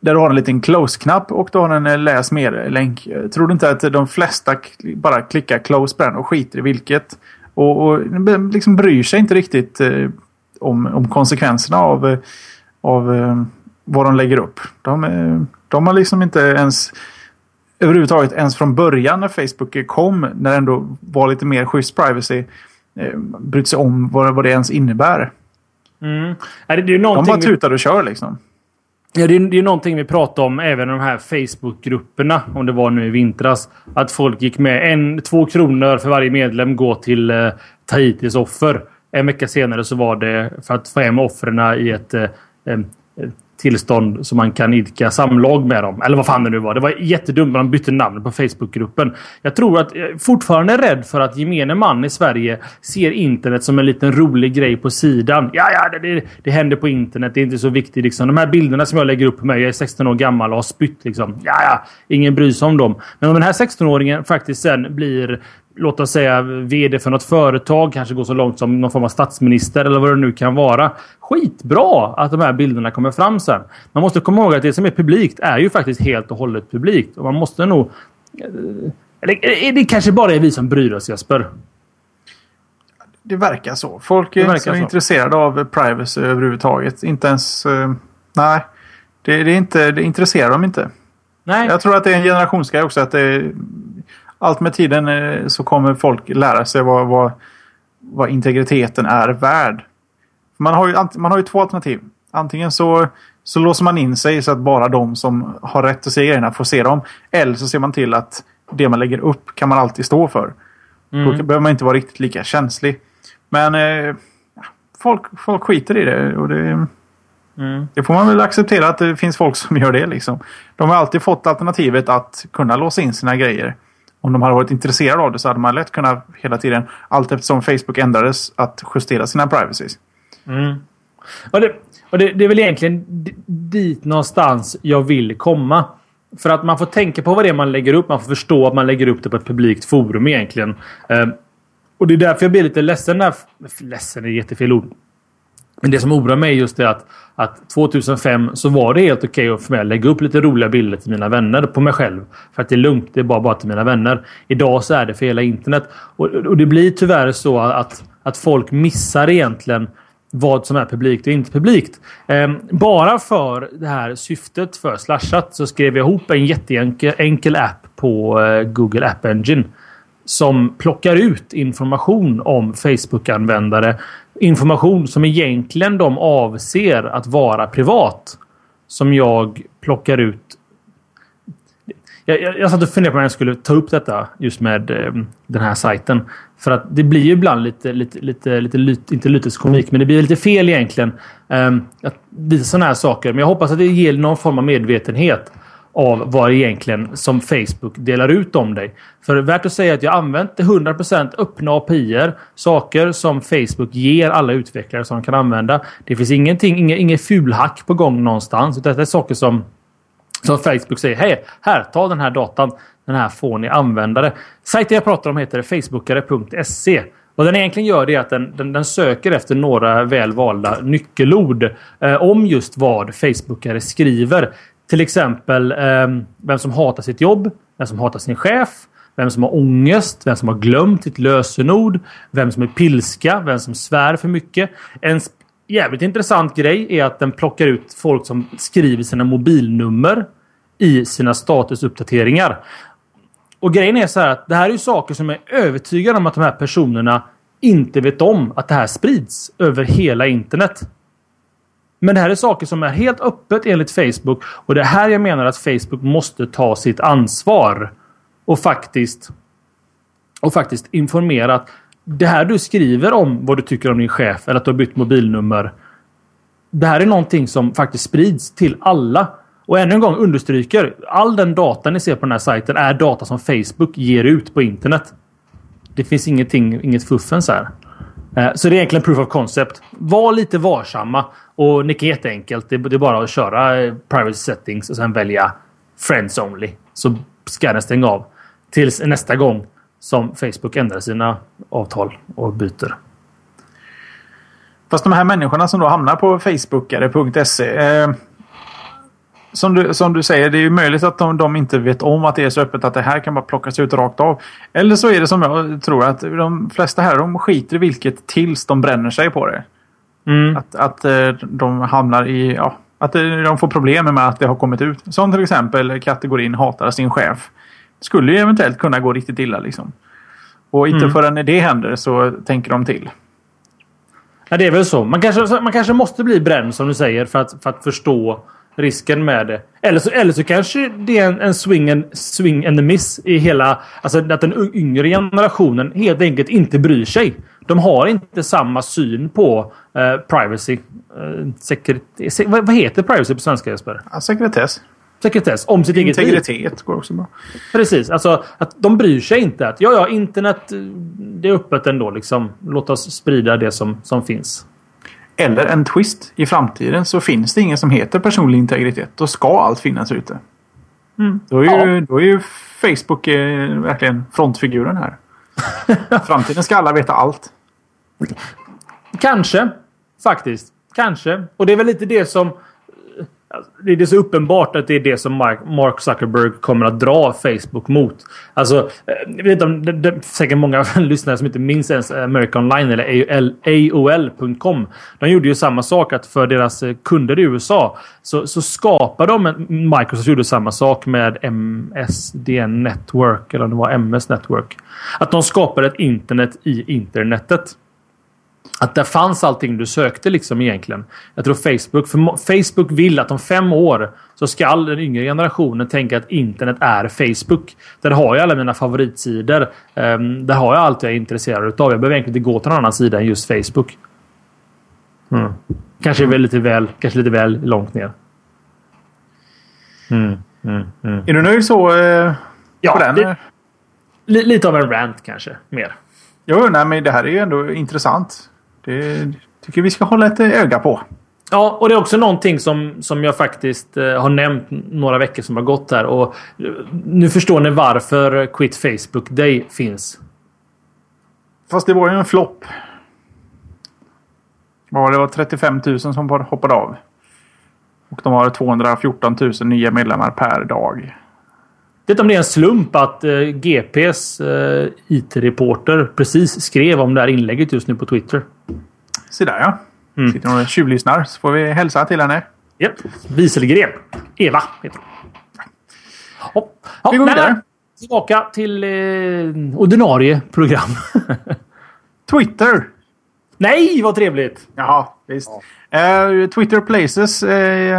Där du har en liten close-knapp och du har en eh, läs mer-länk. Eh, tror du inte att de flesta bara klickar close på den och skiter i vilket? Och, och liksom bryr sig inte riktigt eh, om, om konsekvenserna av, eh, av eh, vad de lägger upp. De, eh, de har liksom inte ens överhuvudtaget ens från början när Facebook kom, när det ändå var lite mer schysst privacy, eh, brytt sig om vad, vad det ens innebär. Mm. Är det, det är de bara tutar och kör liksom. Ja, det är, det är någonting vi pratade om även i de här Facebookgrupperna. Om det var nu i vintras. Att folk gick med. En, två kronor för varje medlem går till eh, Tahitis offer. En vecka senare så var det för att få hem offren i ett eh, tillstånd så man kan idka samlag med dem. Eller vad fan det nu var. Det var jättedumt de bytte namn på Facebookgruppen. Jag tror att jag fortfarande är rädd för att gemene man i Sverige ser internet som en liten rolig grej på sidan. Ja, ja, det, det, det händer på internet. Det är inte så viktigt. Liksom. De här bilderna som jag lägger upp på mig. Jag är 16 år gammal och har spytt. Liksom. Ja, ja, ingen bryr sig om dem. Men om den här 16-åringen faktiskt sen blir låt oss säga VD för något företag, kanske går så långt som någon form av statsminister eller vad det nu kan vara. Skitbra att de här bilderna kommer fram sen. Man måste komma ihåg att det som är publikt är ju faktiskt helt och hållet publikt. Och man måste nog... Eller är det kanske bara är vi som bryr oss Jesper? Det verkar så. Folk är inte så, så, intresserade av privacy överhuvudtaget. Inte ens... Nej. Det, det, är inte, det intresserar dem inte. Nej. Jag tror att det är en generationsgrej också. Att det, allt med tiden eh, så kommer folk lära sig vad, vad, vad integriteten är värd. Man har, ju, man har ju två alternativ. Antingen så, så låser man in sig så att bara de som har rätt att se grejerna får se dem. Eller så ser man till att det man lägger upp kan man alltid stå för. Mm. Då behöver man inte vara riktigt lika känslig. Men eh, folk, folk skiter i det. Och det, mm. det får man väl acceptera att det finns folk som gör det. Liksom. De har alltid fått alternativet att kunna låsa in sina grejer om de hade varit intresserade av det så hade man lätt kunnat hela tiden, allt eftersom Facebook ändrades, att justera sina privacies. Mm. Och, det, och det, det, är väl egentligen dit någonstans jag vill komma. För att man får tänka på vad det är man lägger upp. Man får förstå att man lägger upp det på ett publikt forum egentligen. Eh, och det är därför jag blir lite ledsen. när... ledsen är jättefel ord. Men det som oroar mig just är att, att 2005 så var det helt okej okay för mig att lägga upp lite roliga bilder till mina vänner på mig själv. För att det är lugnt. Det är bara, bara till mina vänner. Idag så är det för hela internet. Och, och det blir tyvärr så att, att folk missar egentligen vad som är publikt och inte publikt. Eh, bara för det här syftet för Slashat så skrev jag ihop en jätteenkel app på eh, Google App Engine. Som plockar ut information om Facebook-användare information som egentligen de avser att vara privat. Som jag plockar ut. Jag, jag, jag satt och funderade på om jag skulle ta upp detta just med eh, den här sajten. För att det blir ju ibland lite, lite, lite, lite, lite inte lyteskomik, men det blir lite fel egentligen. Eh, att visa sådana här saker. Men jag hoppas att det ger någon form av medvetenhet av vad egentligen som Facebook delar ut om dig. För det är värt att säga att jag använt 100% öppna API Saker som Facebook ger alla utvecklare som de kan använda. Det finns ingenting, inget, inget fulhack på gång någonstans. Utan det är saker som, som Facebook säger. Hej, här, ta den här datan. Den här får ni användare. Sajten jag pratar om heter facebookare.se. Vad den egentligen gör är att den, den, den, söker efter några väl valda nyckelord eh, om just vad Facebookare skriver. Till exempel eh, vem som hatar sitt jobb, vem som hatar sin chef, vem som har ångest, vem som har glömt sitt lösenord, vem som är pilska, vem som svär för mycket. En, jävligt intressant grej är att den plockar ut folk som skriver sina mobilnummer i sina statusuppdateringar. Och grejen är så här att det här är ju saker som jag är övertygad om att de här personerna inte vet om att det här sprids över hela internet. Men det här är saker som är helt öppet enligt Facebook och det är här jag menar att Facebook måste ta sitt ansvar och faktiskt och faktiskt informera att det här du skriver om vad du tycker om din chef eller att du har bytt mobilnummer. Det här är någonting som faktiskt sprids till alla. Och ännu en gång understryker. All den data ni ser på den här sajten är data som Facebook ger ut på internet. Det finns ingenting, inget fuffens här. Eh, så det är egentligen proof of concept. Var lite varsamma. Och Nick är jätteenkelt. Det är bara att köra eh, Private settings och sen välja friends only. Så ska den stänga av. Tills nästa gång som Facebook ändrar sina avtal och byter. Fast de här människorna som då hamnar på facebookare.se. Eh, som, du, som du säger, det är ju möjligt att de, de, inte vet om att det är så öppet att det här kan bara plockas ut rakt av. Eller så är det som jag tror att de flesta här de skiter i vilket tills de bränner sig på det. Mm. Att, att eh, de hamnar i... Ja, att de får problem med att det har kommit ut. Som till exempel kategorin hatar sin chef skulle ju eventuellt kunna gå riktigt illa. Liksom. Och inte mm. förrän det händer så tänker de till. Ja, det är väl så. Man kanske, man kanske måste bli bränd som du säger för att, för att förstå risken med det. Eller så, eller så kanske det är en, en swing, and, swing and miss i hela... Alltså att den yngre generationen helt enkelt inte bryr sig. De har inte samma syn på eh, privacy. Eh, sekret, vad, vad heter privacy på svenska Jesper? Ja, sekretess sekretess om sitt eget liv. Integritet går också bra. Precis. Alltså att de bryr sig inte. Att ja, ja, internet det är öppet ändå. Liksom. Låt oss sprida det som, som finns. Eller en twist. I framtiden så finns det ingen som heter personlig integritet. Då ska allt finnas ute. Mm. Då, är ju, då är ju Facebook eh, verkligen frontfiguren här. framtiden ska alla veta allt. Kanske. Faktiskt. Kanske. Och det är väl lite det som Alltså, det är så uppenbart att det är det som Mark Zuckerberg kommer att dra Facebook mot. Alltså, eh, jag vet inte om det, det säkert många lyssnare som inte minns ens American Online eller AOL.com. De gjorde ju samma sak att för deras eh, kunder i USA så, så skapade de, Microsoft gjorde samma sak med MSDN Network eller om det var MS Network. Att de skapade ett internet i internetet. Att där fanns allting du sökte liksom egentligen. Jag tror Facebook... För Facebook vill att om fem år så ska den yngre generationen tänka att internet är Facebook. Där har jag alla mina favoritsidor. Um, där har jag allt jag är intresserad av. Jag behöver egentligen inte gå till någon annan sida än just Facebook. Mm. Kanske mm. lite väl, kanske lite väl långt ner. Mm. mm, mm. Är du nöjd så? Eh, ja? Det, li, lite av en rant kanske. Mer. Jo, nej, men det här är ju ändå intressant. Det tycker vi ska hålla ett öga på. Ja, och det är också någonting som, som jag faktiskt eh, har nämnt några veckor som har gått här. Och eh, nu förstår ni varför Quit Facebook Day finns. Fast det var ju en flopp. det var 35 000 som hoppade av. Och de har 214 000 nya medlemmar per dag. Vet om det är en slump att eh, GPs eh, IT-reporter precis skrev om det här inlägget just nu på Twitter. Se där ja. Mm. Sitter hon och tjuvlyssnar så får vi hälsa till henne. Japp. Wieselgren. Eva heter hon. Hopp. Ja, vi går vidare. Tillbaka till eh, ordinarie program. Twitter. Nej, vad trevligt! Ja, visst. Ja. Uh, Twitter Places uh,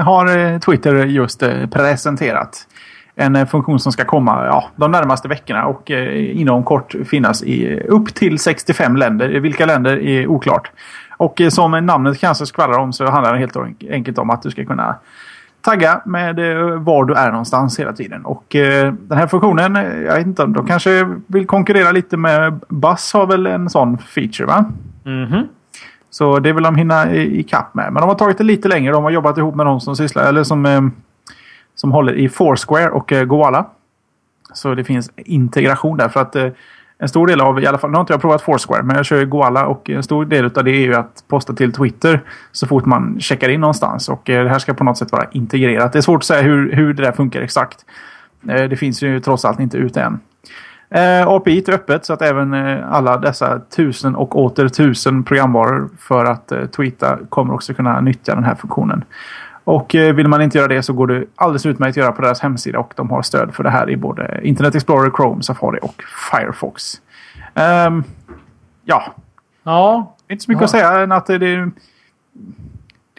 har Twitter just uh, presenterat en eh, funktion som ska komma ja, de närmaste veckorna och eh, inom kort finnas i upp till 65 länder. Vilka länder är oklart. Och eh, som namnet kanske skvallrar om så handlar det helt enkelt om att du ska kunna tagga med eh, var du är någonstans hela tiden. Och eh, den här funktionen, eh, jag vet inte, de kanske vill konkurrera lite med Buzz har väl en sån feature va? Mm -hmm. Så det vill de hinna i, i kapp med. Men de har tagit det lite längre. De har jobbat ihop med någon som sysslar, eller som som håller i Foursquare och eh, Goala. Så det finns integration där. För att eh, en stor del av, i alla fall, nu har inte jag provat Foursquare, men jag kör ju Goala och en stor del av det är ju att posta till Twitter så fort man checkar in någonstans. Och eh, det här ska på något sätt vara integrerat. Det är svårt att säga hur, hur det där funkar exakt. Eh, det finns ju trots allt inte ute än. Eh, API är öppet så att även eh, alla dessa tusen och åter tusen programvaror för att eh, tweeta kommer också kunna nyttja den här funktionen. Och eh, vill man inte göra det så går det alldeles utmärkt att göra på deras hemsida och de har stöd för det här i både Internet Explorer, Chrome, Safari och Firefox. Um, ja. Ja. Inte så mycket ja. att säga än att det, det, är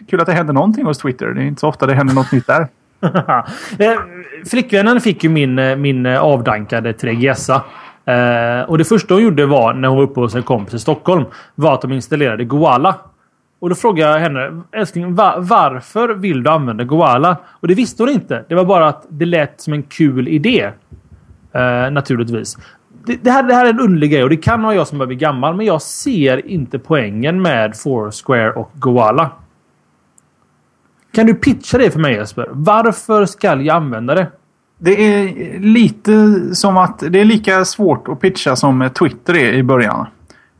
kul att det händer någonting hos Twitter. Det är inte så ofta det händer något nytt där. Eh, flickvännen fick ju min, eh, min avdankade 3GS. Eh, och det första hon gjorde var när hon var uppe hos en kompis i Stockholm var att de installerade Goala. Och då frågade jag henne, älskling, va varför vill du använda Goala? Och det visste hon inte. Det var bara att det lät som en kul idé. Eh, naturligtvis. Det, det, här, det här är en underlig grej och det kan vara jag som börjar bli gammal, men jag ser inte poängen med Foursquare och Goala. Kan du pitcha det för mig Jesper? Varför ska jag använda det? Det är lite som att det är lika svårt att pitcha som Twitter är i början.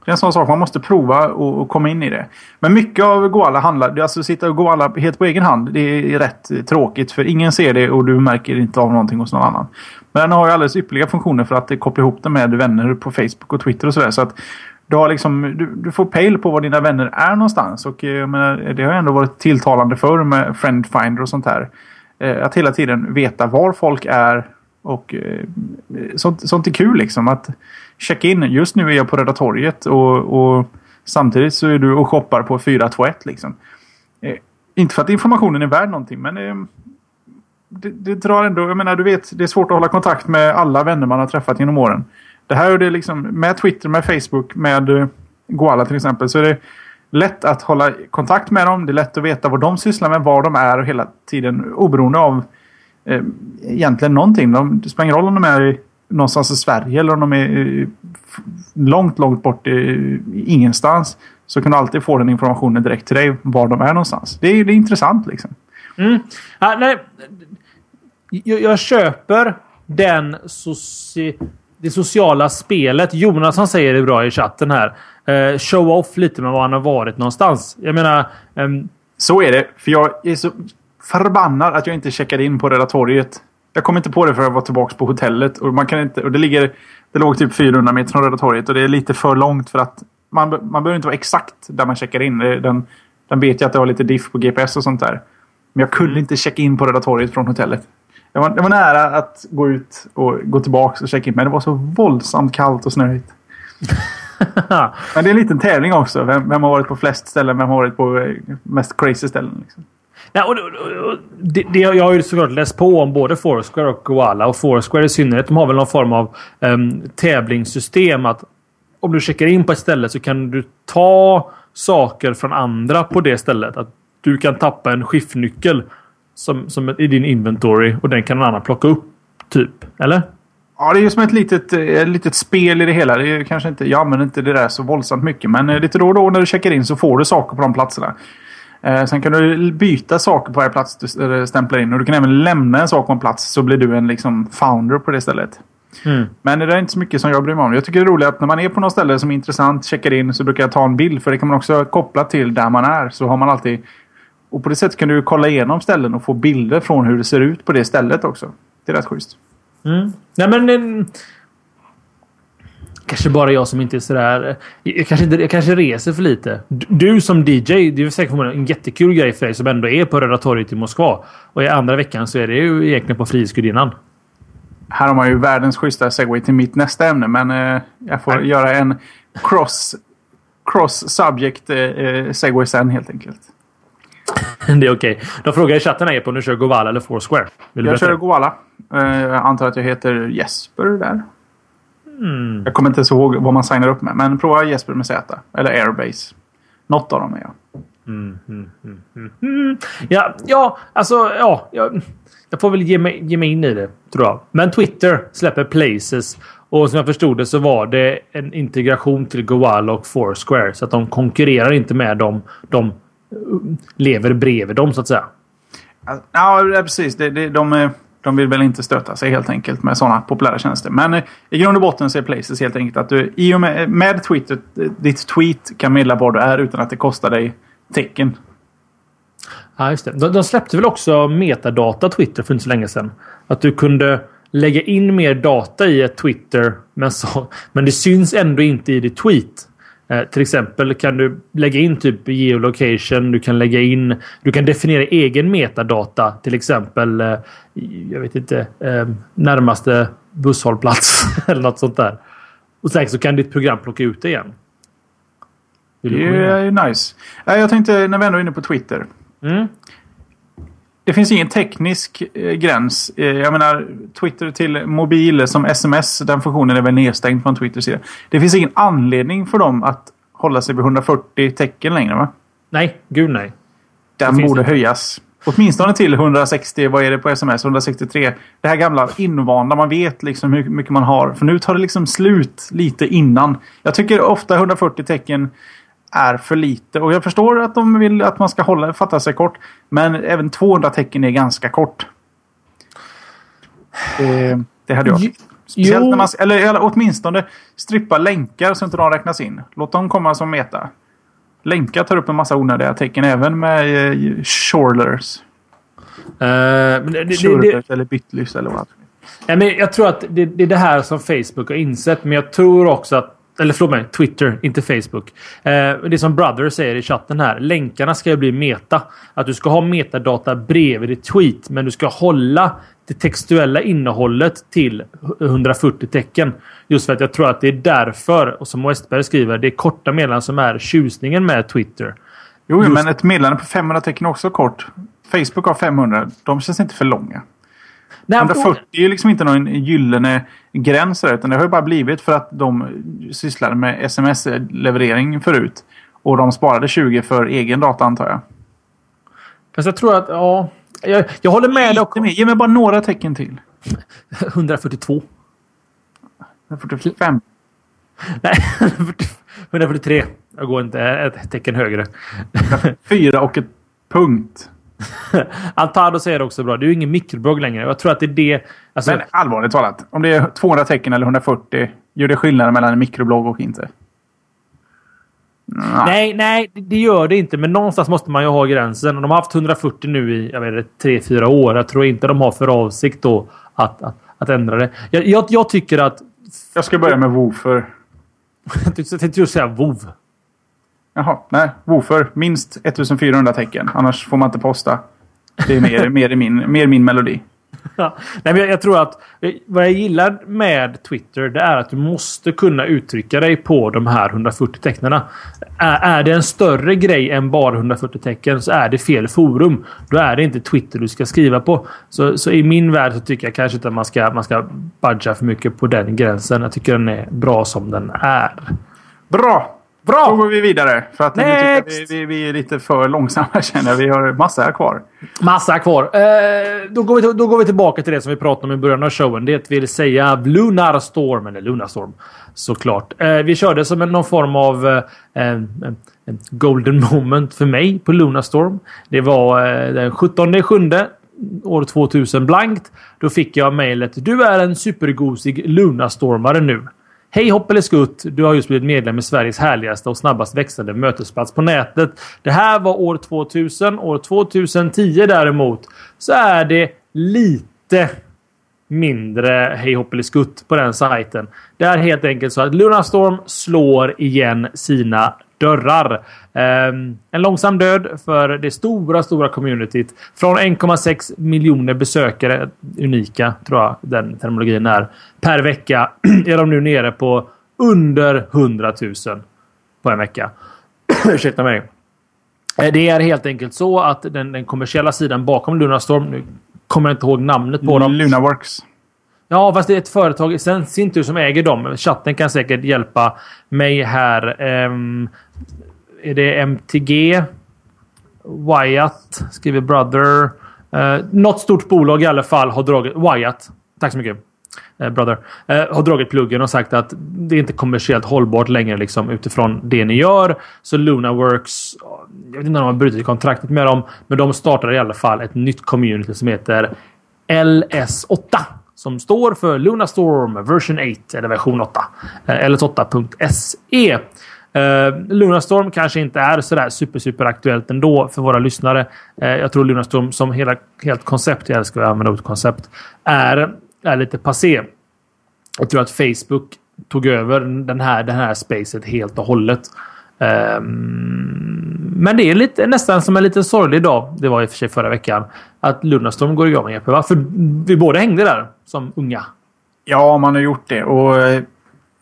Det är en sån sak man måste prova och, och komma in i det. Men mycket av Goala handlar... Alltså sitta och Goala helt på egen hand. Det är rätt tråkigt för ingen ser det och du märker inte av någonting hos någon annan. Men den har ju alldeles ypperliga funktioner för att koppla ihop det med vänner på Facebook och Twitter och sådär. Så att du, har liksom, du, du får pejl på var dina vänner är någonstans. Och eh, jag menar, det har ändå varit tilltalande förr med Friendfinder och sånt här. Eh, att hela tiden veta var folk är. Och eh, sånt, sånt är kul liksom. Att Check-in. Just nu är jag på Röda torget och, och samtidigt så är du och shoppar på 421 liksom. Eh, inte för att informationen är värd någonting men eh, det, det, drar ändå, jag menar du vet det är svårt att hålla kontakt med alla vänner man har träffat genom åren. Det här är det liksom med Twitter, med Facebook, med uh, Goala till exempel så är det lätt att hålla kontakt med dem. Det är lätt att veta vad de sysslar med, var de är och hela tiden oberoende av eh, egentligen någonting. De, det spelar ingen roll om de är i någonstans i Sverige eller om de är långt, långt bort i, ingenstans. Så kan du alltid få den informationen direkt till dig var de är någonstans. Det är, det är intressant liksom. Mm. Ah, nej. Jag, jag, köper den soci, det sociala spelet. Jonas han säger det bra i chatten här. Uh, show off lite med var han har varit någonstans. Jag menar... Um... Så är det. För jag är så förbannad att jag inte checkade in på Röda torget jag kom inte på det för jag var tillbaka på hotellet. Och, man kan inte, och det, ligger, det låg typ 400 meter från Röda torget och det är lite för långt för att man, man behöver inte vara exakt där man checkar in. Den, den vet ju att det har lite diff på GPS och sånt där. Men jag kunde mm. inte checka in på Röda torget från hotellet. Jag var, jag var nära att gå ut och gå tillbaka och checka in. Men det var så våldsamt kallt och snöigt. men det är en liten tävling också. Vem, vem, har varit på flest ställen? Vem har varit på eh, mest crazy ställen? Liksom. Ja, och, och, och det, det, jag har ju såklart läst på om både Foursquare och Goala. Och Foursquare i synnerhet. De har väl någon form av um, tävlingssystem. att Om du checkar in på ett ställe så kan du ta saker från andra på det stället. Att du kan tappa en skiftnyckel som, som i din inventory och den kan någon annan plocka upp. Typ. Eller? Ja, det är ju som ett litet, eh, ett litet spel i det hela. Det är kanske inte, jag använder inte det där så våldsamt mycket. Men eh, lite då och då när du checkar in så får du saker på de platserna. Eh, sen kan du byta saker på varje plats du stämplar in. Och du kan även lämna en sak på en plats så blir du en liksom founder på det stället. Mm. Men det är inte så mycket som jag bryr mig om. Jag tycker det är roligt att när man är på något ställe som är intressant, checkar in, så brukar jag ta en bild. För det kan man också koppla till där man är. Så har man alltid... Och på det sättet kan du kolla igenom ställen och få bilder från hur det ser ut på det stället också. Det är rätt schysst. Mm. Nej, men, Kanske bara jag som inte är sådär... Jag kanske, jag kanske reser för lite. Du som DJ, det är säkert en jättekul grej för dig som ändå är på Röda torget i Moskva. Och i andra veckan så är det ju egentligen på Frihetsgudinnan. Här har man ju världens schyssta segway till mitt nästa ämne. Men eh, jag får Nej. göra en cross, cross subject eh, eh segway sen helt enkelt. det är okej. Okay. De frågar i chatten här på om du kör Govala eller Foursquare. Vill jag kör Govala. Eh, jag antar att jag heter Jesper där. Mm. Jag kommer inte ens ihåg vad man signar upp med. Men prova Jesper med Z. Eller Airbase. Något av dem är jag. Mm, mm, ja, ja, alltså ja. Jag, jag får väl ge mig, ge mig in i det, tror jag. Men Twitter släpper Places. Och som jag förstod det så var det en integration till Goala och Foursquare. Så att de konkurrerar inte med dem. De lever bredvid dem, så att säga. Ja, precis. Det, det, de, de vill väl inte stöta sig helt enkelt med sådana populära tjänster. Men eh, i grund och botten så är Places helt enkelt att du i och med, eh, med Twitter, eh, ditt tweet kan meddela var du är utan att det kostar dig tecken. Ja, just det. De, de släppte väl också metadata Twitter för inte så länge sedan. Att du kunde lägga in mer data i ett Twitter. Men, så, men det syns ändå inte i ditt tweet. Eh, till exempel kan du lägga in typ geolocation. Du kan lägga in. Du kan definiera egen metadata. Till exempel. Eh, jag vet inte. Eh, närmaste busshållplats eller något sånt där. Och sen så kan ditt program plocka ut det igen. Det är ju nice. Jag tänkte när vi ändå är inne på Twitter. Mm. Det finns ingen teknisk eh, gräns. Eh, jag menar Twitter till mobil som sms. Den funktionen är väl nedstängd från Twitters sida. Det finns ingen anledning för dem att hålla sig vid 140 tecken längre va? Nej, gud nej. Den borde höjas. Åtminstone till 160, vad är det på sms? 163. Det här gamla invanda, man vet liksom hur mycket man har. För nu tar det liksom slut lite innan. Jag tycker ofta 140 tecken är för lite. Och jag förstår att de vill att man ska hålla, fatta sig kort. Men även 200 tecken är ganska kort. Det, det hade jag. Speciellt när man, eller, eller åtminstone strippa länkar så inte de räknas in. Låt dem komma som meta. Länkar tar upp en massa onödiga tecken även med eh, shorlers. Uh, det, det, eller bitlys eller vad. Men jag tror att det, det är det här som Facebook har insett. Men jag tror också att eller förlåt mig, Twitter, inte Facebook. Eh, det som Brother säger i chatten här. Länkarna ska ju bli meta. Att du ska ha metadata bredvid ditt tweet, men du ska hålla det textuella innehållet till 140 tecken. Just för att jag tror att det är därför, och som Westberg skriver, det är korta meddelanden som är tjusningen med Twitter. Jo, Just... men ett meddelande på 500 tecken är också kort. Facebook har 500. De känns inte för långa. Nej, 140 är ju liksom inte någon gyllene gräns där, utan det har ju bara blivit för att de sysslade med sms-leverering förut. Och de sparade 20 för egen data antar jag. Fast jag tror att, ja... Jag, jag håller med dig. Mer. Ge mig bara några tecken till. 142. 145. Nej, 143. Jag går inte ett tecken högre. Fyra och ett punkt. Altado säger också bra. Det är ju ingen mikroblogg längre. Jag tror att det är det... Alltså... Men allvarligt talat. Om det är 200 tecken eller 140. Gör det skillnad mellan en mikroblogg och inte? Nej. nej, nej, det gör det inte. Men någonstans måste man ju ha gränsen. Och de har haft 140 nu i jag vet, 3-4 år. Jag tror inte de har för avsikt då att, att, att ändra det. Jag, jag, jag tycker att... Jag ska börja med Woofer. jag tänkte just säga WoW. Jaha, nej. Woofer. Minst 1400 tecken. Annars får man inte posta. Det är mer, mer, min, mer min melodi. nej, men jag, jag, tror att vad jag gillar med Twitter det är att du måste kunna uttrycka dig på de här 140 tecknena. Är, är det en större grej än bara 140 tecken så är det fel forum. Då är det inte Twitter du ska skriva på. Så, så i min värld så tycker jag kanske inte att man ska, man ska budga för mycket på den gränsen. Jag tycker den är bra som den är. Bra! Bra! Då går vi vidare. För att vi, vi, vi, är lite för långsamma känner jag. Vi har massa här kvar. Massa kvar. Eh, då, går vi, då går vi tillbaka till det som vi pratade om i början av showen. Det vill säga Lunar Storm. Eller Lunarstorm. Såklart. Eh, vi körde som en, någon form av eh, en, en golden moment för mig på Lunarstorm. Det var eh, den 17 sjunde år 2000 blankt. Då fick jag mejlet. Du är en supergosig Lunastormare nu. Hej hopp eller skutt! Du har just blivit medlem i Sveriges härligaste och snabbast växande mötesplats på nätet. Det här var år 2000. År 2010 däremot så är det lite mindre hej hopp eller skutt på den sajten. Det är helt enkelt så att Lunarstorm slår igen sina dörrar. Um, en långsam död för det stora, stora communityt. Från 1,6 miljoner besökare, unika tror jag den terminologin är, per vecka är de nu nere på under 100 000 på en vecka. Ursäkta mig. Eh, det är helt enkelt så att den, den kommersiella sidan bakom Lunarstorm, nu kommer jag inte ihåg namnet på dem. Lunaworks. Ja, fast det är ett företag i sin tur som äger dem. Chatten kan säkert hjälpa mig här. Um, är det MTG? Wyatt skriver Brother. Uh, något stort bolag i alla fall har dragit... Wyatt. Tack så mycket. Uh, brother. Uh, har dragit pluggen och sagt att det är inte kommersiellt hållbart längre liksom, utifrån det ni gör. Så Lunaworks... Jag vet inte om de har brutit kontraktet med dem. Men de startar i alla fall ett nytt community som heter LS8 som står för Lunastorm version 8 eller version 8. Eh, eller 8.se. Uh, eh, Lunarstorm kanske inte är sådär super, super aktuellt ändå för våra lyssnare. Uh, jag tror Lunarstorm som hela, helt koncept, jag älskar att använda ordet koncept, är är lite passé. Jag tror att Facebook tog över den här, den här spacet helt och hållet. Um, men det är lite, nästan som en lite sorglig dag. Det var i och för sig förra veckan. Att Lunarstorm går igång Jeppe. Va? För vi båda hängde där som unga. Ja, man har gjort det. Och eh,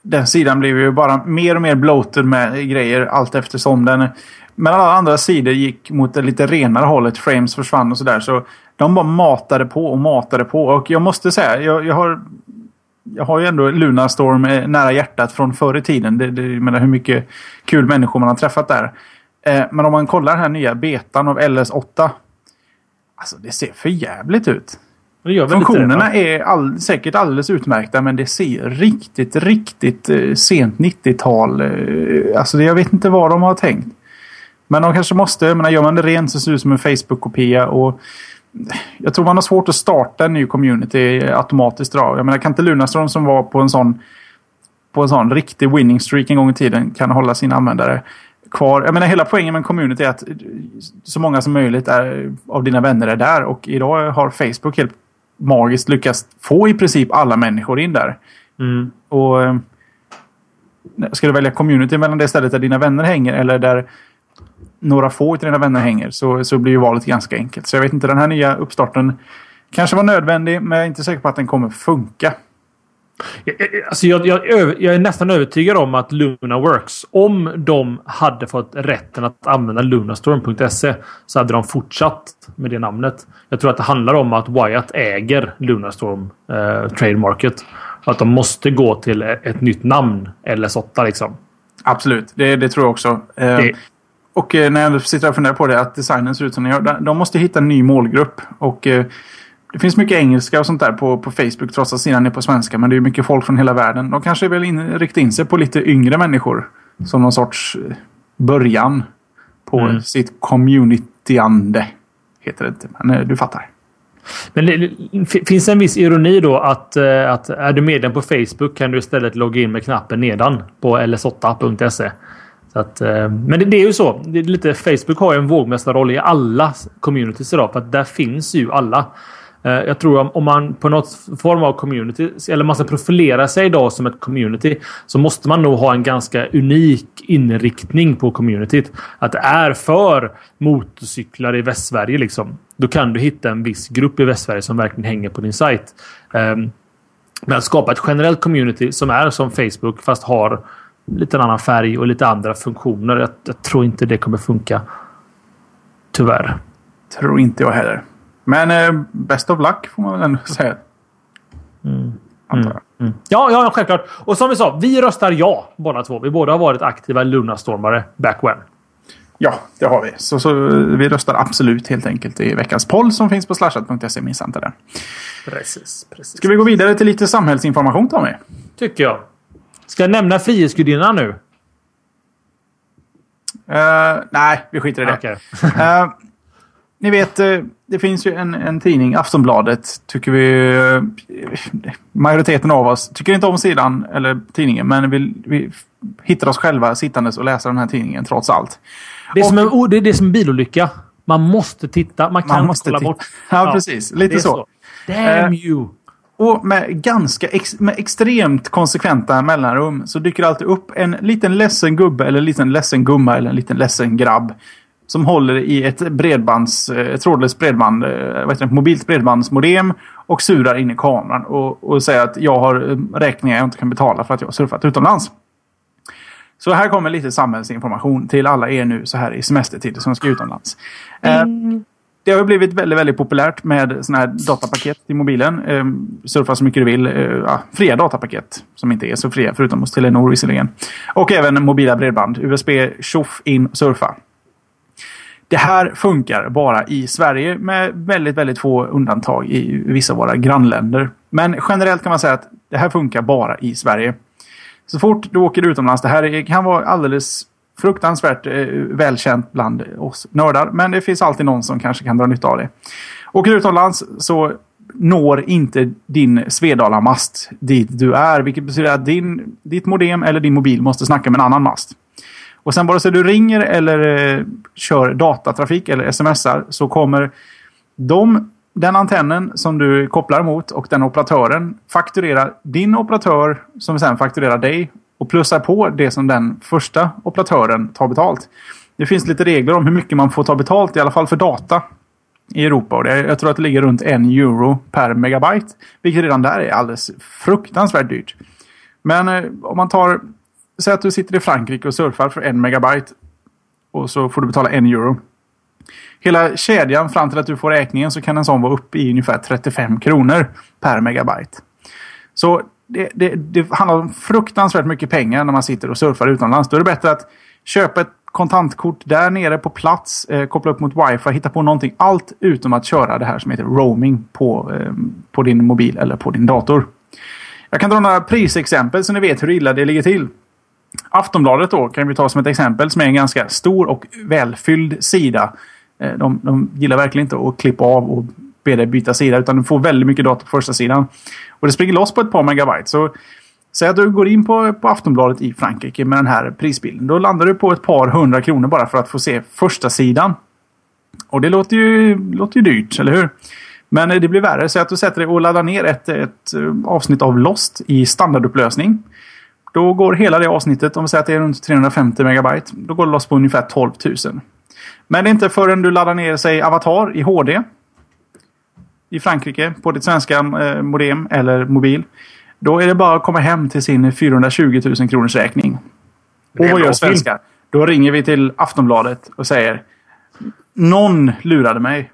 den sidan blev ju bara mer och mer bloated med grejer allt eftersom den... Men alla andra sidor gick mot det lite renare hållet. Frames försvann och sådär. Så de bara matade på och matade på. Och jag måste säga, jag, jag har jag har ju ändå Lunarstorm eh, nära hjärtat från förr i tiden. Det, det, jag menar hur mycket kul människor man har träffat där. Eh, men om man kollar den här nya betan av LS8. Alltså det ser för jävligt ut. Funktionerna det, är all, säkert alldeles utmärkta men det ser riktigt, riktigt eh, sent 90-tal. Eh, alltså jag vet inte vad de har tänkt. Men de kanske måste, jag menar, gör man det rent så ser det ut som en Facebook-kopia. och jag tror man har svårt att starta en ny community automatiskt. Då. Jag menar, kan inte Lunarstorm som var på en sån på en sån riktig winning streak en gång i tiden kan hålla sina användare kvar. Jag menar hela poängen med en community är att så många som möjligt är, av dina vänner är där och idag har Facebook helt magiskt lyckats få i princip alla människor in där. Mm. Och eh, Ska du välja community mellan det stället där dina vänner hänger eller där några få av dina vänner hänger så, så blir ju valet ganska enkelt. Så jag vet inte, den här nya uppstarten kanske var nödvändig men jag är inte säker på att den kommer funka. Alltså jag, jag, jag, är nästan övertygad om att Luna Works, om de hade fått rätten att använda Lunastorm.se så hade de fortsatt med det namnet. Jag tror att det handlar om att Wyatt äger Lunastorm eh, trademarket. Att de måste gå till ett nytt namn, LS8 liksom. Absolut, det, det tror jag också. Eh, det, och eh, när jag sitter och funderar på det, att designen ser ut som den gör. De måste hitta en ny målgrupp. Och eh, det finns mycket engelska och sånt där på, på Facebook trots att sidan är på svenska. Men det är mycket folk från hela världen. De kanske vill in, rikta in sig på lite yngre människor. Som någon sorts eh, början på mm. sitt communityande. Heter det inte, men du fattar. Men det, finns en viss ironi då att, att är du medlem på Facebook kan du istället logga in med knappen nedan på ls8.se. Att, eh, men det, det, är ju så. Det lite, Facebook har ju en vågmästarroll i alla communities idag. För att där finns ju alla. Eh, jag tror om man på något form av community, eller man ska profilera sig idag som ett community, så måste man nog ha en ganska unik inriktning på communityt. Att det är för motorcyklar i Västsverige liksom. Då kan du hitta en viss grupp i Västsverige som verkligen hänger på din sajt. Ehm, men att skapa ett generellt community som är som Facebook fast har lite annan färg och lite andra funktioner. Jag, jag, tror inte det kommer funka. Tyvärr. Tror inte jag heller. Men eh, best of luck får man väl ändå säga. Mm. Mm. Mm. Ja, ja, självklart. Och som vi sa, vi röstar ja båda två. Vi båda har varit aktiva Lunastormare back when. Ja, det har vi. Så, så vi röstar absolut helt enkelt i veckans poll som finns på slashat.se. Missa inte den. Precis, precis. Ska vi gå vidare till lite samhällsinformation Tommy? Tycker jag. Ska jag nämna Frihetsgudinnan nu? Uh, nej, vi skiter i det. Okay. uh, ni vet, uh, det finns ju en, en tidning, Aftonbladet, tycker vi... majoriteten av oss tycker inte om sidan eller tidningen, men vi, vi hittar oss själva sittandes och läser den här tidningen trots allt. Det är, och, som, en, det är, det är som en bilolycka. Man måste titta. Man kan man inte kolla titta. bort. Ja, ja, precis. Lite så. så. Damn you! Och med ganska ex med extremt konsekventa mellanrum så dyker det alltid upp en liten ledsen gubbe eller en liten ledsen gumma eller en liten ledsen grabb. Som håller i ett bredbands, ett eh, trådlöst bredband, eh, vad heter det, mobilt bredbandsmodem och surar in i kameran och, och säger att jag har eh, räkningar jag inte kan betala för att jag har surfat utomlands. Så här kommer lite samhällsinformation till alla er nu så här i semestertid som ska utomlands. Mm det har blivit väldigt, väldigt populärt med såna här datapaket i mobilen. Surfa så mycket du vill. Ja, fria datapaket som inte är så fria förutom hos Telenor visserligen. Och även mobila bredband. USB, tjoff, in, surfa. Det här funkar bara i Sverige med väldigt, väldigt få undantag i vissa av våra grannländer. Men generellt kan man säga att det här funkar bara i Sverige. Så fort du åker utomlands, det här kan vara alldeles fruktansvärt eh, välkänt bland oss nördar. Men det finns alltid någon som kanske kan dra nytta av det. Åker du utomlands så når inte din Svedala-mast dit du är. Vilket betyder att din, ditt modem eller din mobil måste snacka med en annan mast. Och sen vare sig du ringer eller eh, kör datatrafik eller smsar så kommer de den antennen som du kopplar mot och den operatören fakturerar din operatör som sen fakturerar dig och plussar på det som den första operatören tar betalt. Det finns lite regler om hur mycket man får ta betalt, i alla fall för data i Europa. Och det, jag tror att det ligger runt en euro per megabyte. Vilket redan där är alldeles fruktansvärt dyrt. Men eh, om man tar... Säg att du sitter i Frankrike och surfar för en megabyte. Och så får du betala en euro. Hela kedjan fram till att du får räkningen så kan en sån vara uppe i ungefär 35 kronor per megabyte. Så det, det, det handlar om fruktansvärt mycket pengar när man sitter och surfar utomlands. Då är det bättre att köpa ett kontantkort där nere på plats, eh, koppla upp mot wifi, hitta på någonting. Allt utom att köra det här som heter roaming på, eh, på din mobil eller på din dator. Jag kan dra några prisexempel så ni vet hur illa det ligger till. Aftonbladet då kan vi ta som ett exempel som är en ganska stor och välfylld sida. Eh, de, de gillar verkligen inte att klippa av och be dig byta sida utan du får väldigt mycket data på första sidan. Och det springer loss på ett par megabyte. Så Säg att du går in på, på Aftonbladet i Frankrike med den här prisbilden. Då landar du på ett par hundra kronor bara för att få se första sidan. Och det låter ju, låter ju dyrt, eller hur? Men eh, det blir värre. Säg att du sätter dig och laddar ner ett, ett eh, avsnitt av Lost i standardupplösning. Då går hela det avsnittet, om vi säger att det är runt 350 megabyte, då går det loss på ungefär 12 000. Men det är inte förrän du laddar ner, sig Avatar i HD i Frankrike på ditt svenska eh, modem eller mobil. Då är det bara att komma hem till sin 420 000 kronors räkning. Och vad gör svenskar? Då ringer vi till Aftonbladet och säger Någon lurade mig.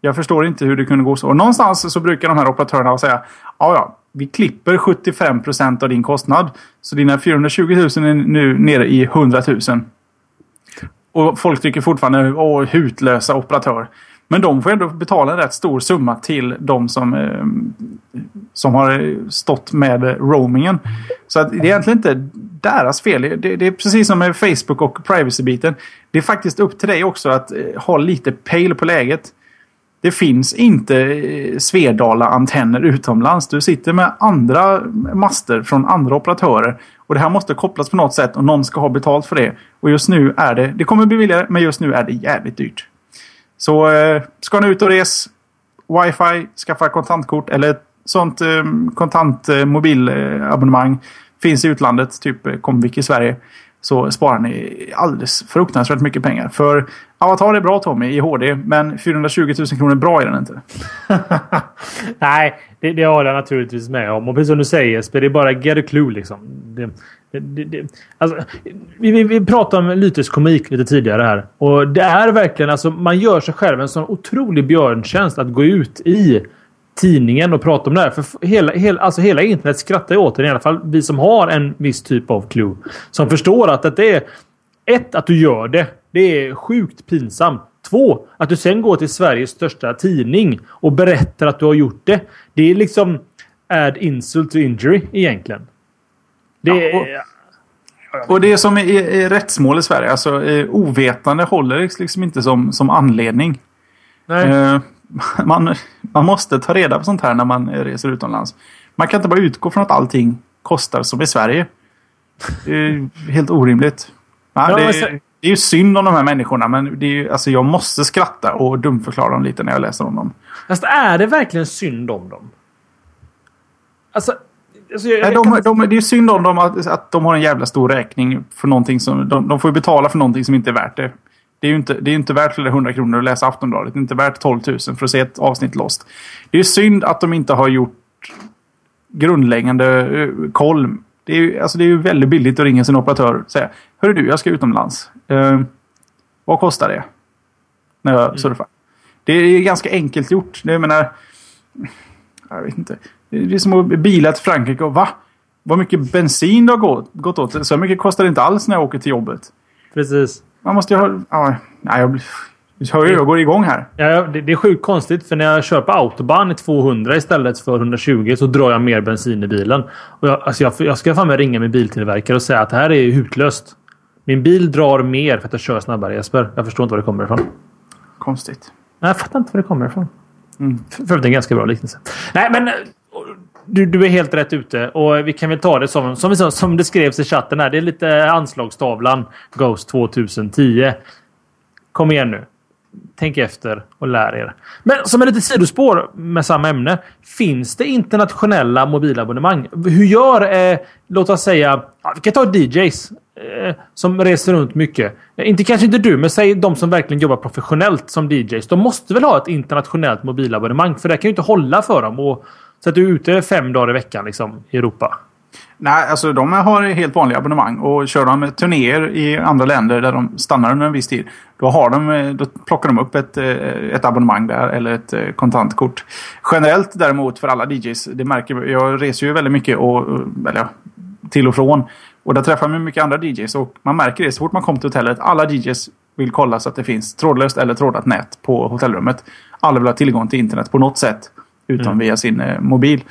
Jag förstår inte hur det kunde gå så. Och någonstans så brukar de här operatörerna säga Ja, ja. Vi klipper 75 procent av din kostnad. Så dina 420 000 är nu nere i 100 000. Och folk tycker fortfarande Åh, hutlösa operatör. Men de får ändå betala en rätt stor summa till de som, eh, som har stått med roamingen. Så att det är egentligen inte deras fel. Det, det är precis som med Facebook och privacy-biten. Det är faktiskt upp till dig också att eh, ha lite pejl på läget. Det finns inte eh, Svedala-antenner utomlands. Du sitter med andra master från andra operatörer. Och det här måste kopplas på något sätt och någon ska ha betalt för det. Och just nu är det, det kommer bli billigare, men just nu är det jävligt dyrt. Så eh, ska ni ut och res, wifi, skaffa kontantkort eller ett sånt eh, kontant eh, mobilabonnemang finns i utlandet, typ eh, Comvik i Sverige. Så sparar ni alldeles fruktansvärt mycket pengar. För Avatar är bra Tommy i HD, men 420 000 kronor bra är den inte. Nej, det, det håller jag naturligtvis med om. Och precis som du säger Jesper, det är bara get a clue liksom. Det, det, det, alltså, vi, vi, vi pratade om Lytes komik lite tidigare här. Och det är verkligen alltså, man gör sig själv en sån otrolig björntjänst att gå ut i tidningen och prata om det här. För hela, hela, alltså hela internet skrattar ju åt det. I alla fall vi som har en viss typ av clue. Som förstår att det är... Ett, att du gör det. Det är sjukt pinsamt. Två, att du sen går till Sveriges största tidning och berättar att du har gjort det. Det är liksom add insult to injury egentligen. Det ja, och, och det som är, är rättsmål i Sverige, alltså eh, ovetande håller liksom inte som, som anledning. Eh, man, man måste ta reda på sånt här när man reser utomlands. Man kan inte bara utgå från att allting kostar som i Sverige. Det är helt orimligt. Ja, det, är, det är ju synd om de här människorna men det är ju, alltså jag måste skratta och dumförklara dem lite när jag läser om dem. Fast är det verkligen synd om dem? Alltså, alltså jag, Nej, de, de, det är synd om dem att, att de har en jävla stor räkning för någonting som... De, de får ju betala för någonting som inte är värt det. Det är ju inte, det är inte värt flera hundra kronor att läsa Aftonbladet. Det är inte värt 12 000 för att se ett avsnitt Lost. Det är synd att de inte har gjort grundläggande uh, koll. Det är, ju, alltså det är ju väldigt billigt att ringa sin operatör och säga Hörru du, jag ska utomlands. Uh, vad kostar det? När jag mm. surfar. Det är ganska enkelt gjort. Jag menar... Jag vet inte. Det är som att bila till Frankrike och va? Vad mycket bensin det har gått, gått åt. Så mycket kostar det inte alls när jag åker till jobbet. Precis. Man måste ju ha... Ja, nej, jag, hör ju, jag går igång här. Ja, det, det, är sjukt konstigt för när jag kör på autobahn i 200 istället för 120 så drar jag mer bensin i bilen. Och jag, alltså jag, jag ska fan med ringa min biltillverkare och säga att det här är hutlöst. Min bil drar mer för att jag kör snabbare Jesper. Jag förstår inte var det kommer ifrån. Konstigt. Nej, jag fattar inte var det kommer ifrån. Mm. För, för det är en ganska bra liknelse. Nej, men du, du är helt rätt ute och vi kan väl ta det som, som, som det skrevs i chatten här. Det är lite anslagstavlan Ghost 2010. Kom igen nu. tänk efter och lär er. Men som ett litet sidospår med samma ämne. Finns det internationella mobilabonnemang? Hur gör, eh, låt oss säga, vi kan ta DJs eh, som reser runt mycket. Inte kanske inte du, men säg de som verkligen jobbar professionellt som DJs. De måste väl ha ett internationellt mobilabonnemang? För det kan ju inte hålla för dem. Och, så att du är ute fem dagar i veckan liksom, i Europa. Nej, alltså de har helt vanliga abonnemang och kör de turnéer i andra länder där de stannar under en viss tid. Då, har de, då plockar de upp ett, eh, ett abonnemang där eller ett eh, kontantkort. Generellt däremot för alla DJs, det märker jag reser ju väldigt mycket och, eh, eller, till och från. Och där träffar man mycket andra DJs och man märker det så fort man kommer till hotellet. Alla DJs vill kolla så att det finns trådlöst eller trådat nät på hotellrummet. Alla vill ha tillgång till internet på något sätt. Utom mm. via sin eh, mobil.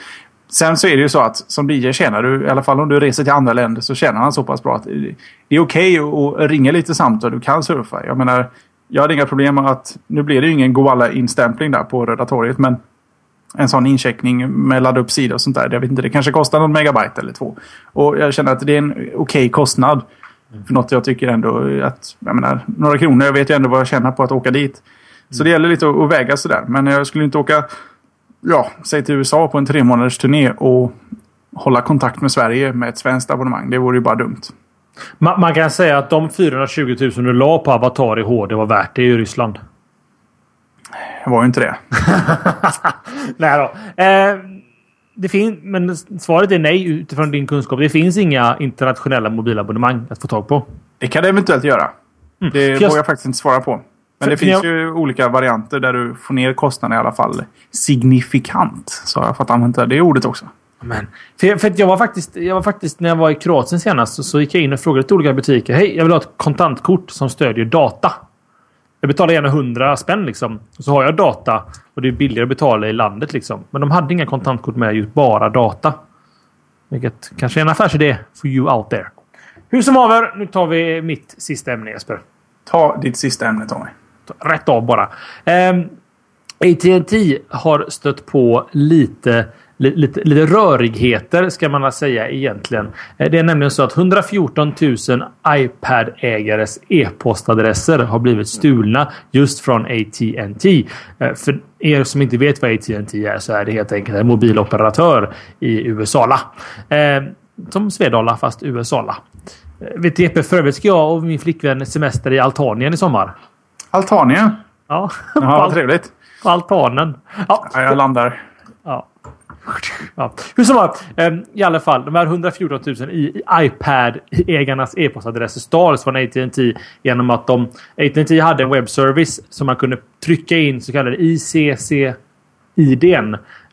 Sen så är det ju så att som DJ tjänar du, i alla fall om du reser till andra länder, så tjänar han så pass bra att det är okej okay att ringa lite samtal. Du kan surfa. Jag menar, jag hade inga problem med att... Nu blir det ju ingen Goalla-instämpling där på Röda torget, men en sån incheckning med ladda upp sida och sånt där. Jag vet inte, det kanske kostar någon megabyte eller två. Och jag känner att det är en okej okay kostnad. För något jag tycker ändå att... Jag menar, några kronor. Jag vet ju ändå vad jag tjänar på att åka dit. Så det gäller lite att väga sådär. Men jag skulle inte åka ja, säg till USA på en tre månaders turné och hålla kontakt med Sverige med ett svenskt abonnemang. Det vore ju bara dumt. Man, man kan säga att de 420 000 du la på Avatar i HD var värt det i Ryssland. Det var ju inte det. nej då. Eh, det finns, men svaret är nej utifrån din kunskap. Det finns inga internationella mobilabonnemang att få tag på. Det kan det eventuellt göra. Mm. Det vågar jag faktiskt inte svara på. Men det finns jag... ju olika varianter där du får ner kostnaden i alla fall signifikant. Så jag fått använda det ordet också. Men, för, för jag, var faktiskt, jag var faktiskt, när jag var i Kroatien senast, så, så gick jag in och frågade till olika butiker. Hej, jag vill ha ett kontantkort som stödjer data. Jag betalar gärna 100 spänn liksom. Och så har jag data och det är billigare att betala i landet liksom. Men de hade inga kontantkort med just bara data. Vilket kanske är en affärsidé for you out there. Hur som haver, nu tar vi mitt sista ämne Jesper. Ta ditt sista ämne Tommy rätt av bara. Eh, AT&T har stött på lite Lite, lite rörigheter ska man säga egentligen. Eh, det är nämligen så att 114 000 iPad-ägares e-postadresser har blivit stulna just från AT&T. Eh, för er som inte vet vad AT&T är så är det helt enkelt en mobiloperatör i USA. Ehm, som Svedala fast USA. Eh, vet du för övrigt ska jag och min flickvän semester i Altanien i sommar. Altanien? Ja. Jaha, vad trevligt. På altanen. Ja, ja jag landar. Ja. Ja. Hur som helst, ehm, i alla fall. De här 114 000 i iPad-ägarnas e-postadresser stals från AT&T genom att de... AT&T hade en webbservice som man kunde trycka in så kallade ICC-IDn.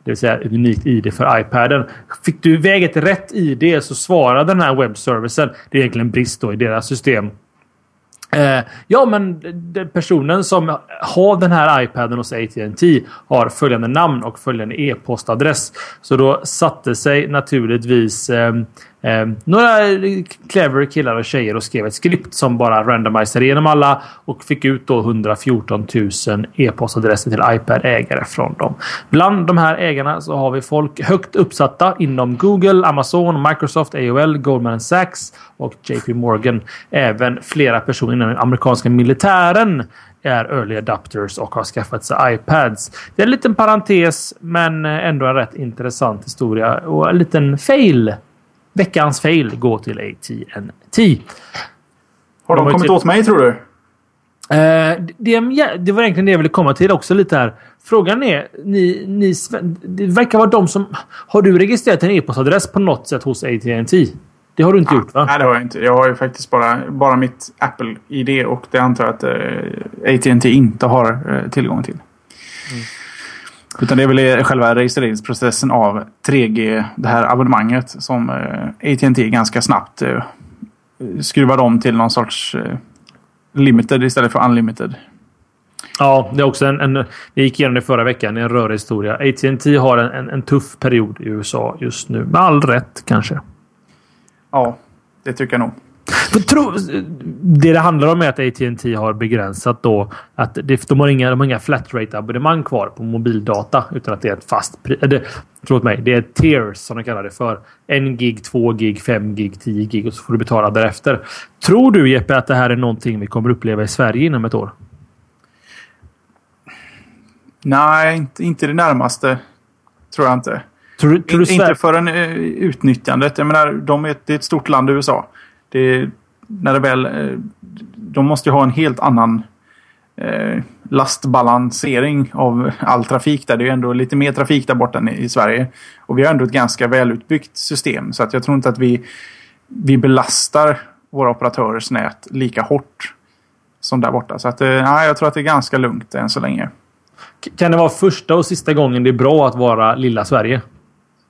Det vill säga ett unikt ID för iPaden. Fick du iväg ett rätt ID så svarade den här webbservicen. Det är egentligen en brist då i deras system. Eh, ja, men personen som har den här iPaden hos AT&T har följande namn och följande e-postadress. Så då satte sig naturligtvis eh, eh, några clever killar och tjejer och skrev ett skript som bara randomiserade igenom alla och fick ut då 114 000 e-postadresser till iPad-ägare från dem. Bland de här ägarna så har vi folk högt uppsatta inom Google, Amazon, Microsoft, AOL, Goldman Sachs och JP Morgan. Även flera personer inom den amerikanska militären är early adapters och har skaffat sig iPads. Det är en liten parentes, men ändå en rätt intressant historia och en liten fail Veckans fail går till AT&T. Har de, de kommit åt mig tror du? Uh, det, det, var egentligen det jag ville komma till också lite här. Frågan är, ni, ni, det verkar vara de som... Har du registrerat en e-postadress på något sätt hos AT&T? Det har du inte ja, gjort va? Nej, det har jag inte. Jag har ju faktiskt bara, bara mitt Apple-ID och det antar jag att uh, AT&T inte har uh, tillgång till. Mm. Utan det är väl själva registreringsprocessen av 3G, det här abonnemanget som eh, AT&T ganska snabbt eh, skruvade om till någon sorts eh, limited istället för unlimited. Ja, det är också en, en... Vi gick igenom det förra veckan. En rörig historia. AT&T har en, en, en, tuff period i USA just nu. Med all rätt kanske. Ja, det tycker jag nog. Tro, det det handlar om är att AT&T har begränsat då att det, de har inga, de har inga flat rate abonnemang kvar på mobildata utan att det är ett fast pris. Förlåt mig, det är tiers som de kallar det för. En gig, två gig, fem gig, tio gig och så får du betala därefter. Tror du Jeppe att det här är någonting vi kommer uppleva i Sverige inom ett år? Nej, inte, inte det närmaste. Tror jag inte. Tror, tror In, inte förrän uh, utnyttjandet. Jag menar, de är, det är ett stort land USA. Det, när det väl... Uh, de måste ju ha en helt annan uh, lastbalansering av all trafik där. Det är ju ändå lite mer trafik där borta än i Sverige. Och vi har ändå ett ganska välutbyggt system. Så att jag tror inte att vi, vi belastar våra operatörers nät lika hårt som där borta. Så att, ja, jag tror att det är ganska lugnt än så länge. Kan det vara första och sista gången det är bra att vara lilla Sverige?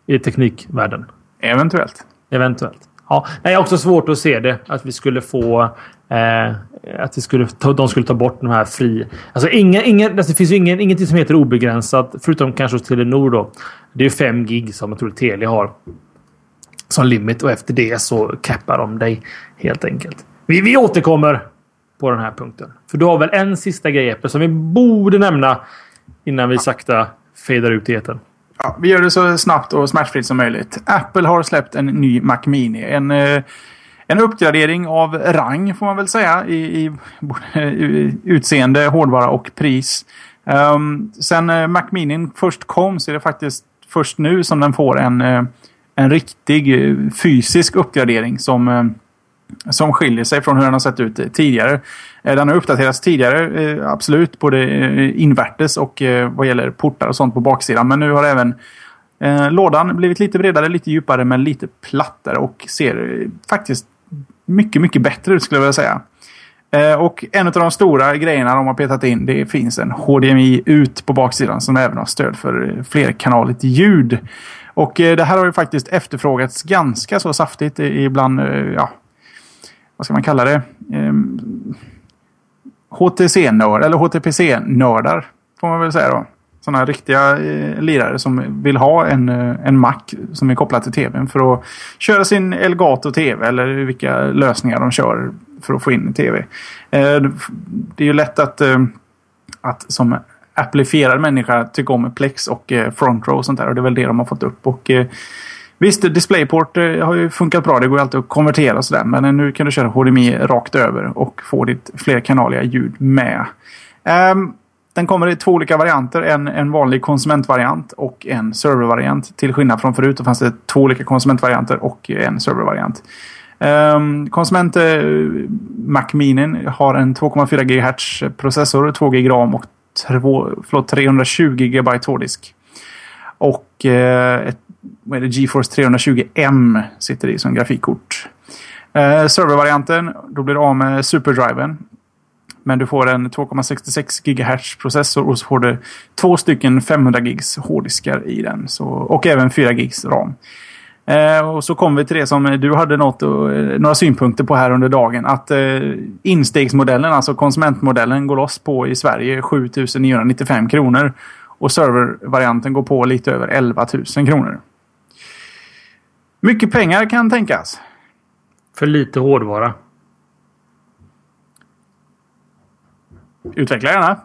I teknikvärlden? Eventuellt. Eventuellt. Ja, jag har också svårt att se det. Att vi skulle få... Eh, att vi skulle ta, de skulle ta bort de här fri... Alltså, inga, inga, alltså det finns ju ingen, ingenting som heter obegränsat. Förutom kanske hos Telenor då. Det är 5 gig som jag tror Telia har. Som limit och efter det så cappar de dig helt enkelt. Vi, vi återkommer på den här punkten. För du har väl en sista grej Eppe, som vi borde nämna innan vi sakta fejdar ut i etern. Ja, vi gör det så snabbt och smärtfritt som möjligt. Apple har släppt en ny Mac Mini. En, eh, en uppgradering av rang får man väl säga i, i, i utseende, hårdvara och pris. Um, sen eh, Mac Mini först kom så är det faktiskt först nu som den får en, eh, en riktig fysisk uppgradering som som skiljer sig från hur den har sett ut tidigare. Eh, den har uppdaterats tidigare, eh, absolut, både eh, invärtes och vad gäller portar och sånt på baksidan. Men nu har även lådan blivit lite bredare, lite djupare men lite plattare och ser faktiskt mycket, mycket bättre ut skulle jag vilja säga. Och en av de stora grejerna de har petat in det finns en HDMI ut på baksidan som även har stöd för flerkanaligt ljud. Och det här har ju faktiskt efterfrågats ganska så saftigt ibland, ja, vad ska man kalla det? Ehm, HTC-nördar eller HTPC-nördar får man väl säga då. Sådana riktiga eh, lirare som vill ha en, eh, en Mac som är kopplad till tvn för att köra sin Elgato TV eller vilka lösningar de kör för att få in tv. Eh, det är ju lätt att, eh, att som applifierad människa tycka om Plex och eh, Front Row och sånt där och det är väl det de har fått upp. Och, eh, Visst, DisplayPort eh, har ju funkat bra. Det går ju alltid att konvertera sådär. Men eh, nu kan du köra HDMI rakt över och få ditt flerkanaliga ljud med. Um, den kommer i två olika varianter. En, en vanlig konsumentvariant och en servervariant. Till skillnad från förut då fanns det två olika konsumentvarianter och en servervariant. Um, konsument uh, Mac Mini har en 2,4 GHz processor, 2 GB RAM och två, förlåt, 320 GB hårddisk. Och uh, ett vad är det, GeForce 320M sitter i som grafikkort. Eh, servervarianten, då blir du av med superdriven. Men du får en 2,66 GHz processor och så får du två stycken 500 gigs hårddiskar i den. Så, och även 4 gigs ram. Eh, och så kommer vi till det som du hade något, och, några synpunkter på här under dagen. Att eh, instegsmodellen, alltså konsumentmodellen, går loss på i Sverige 7995 kronor. Och servervarianten går på lite över 11 000 kronor. Mycket pengar kan tänkas. För lite hårdvara. Utveckla gärna.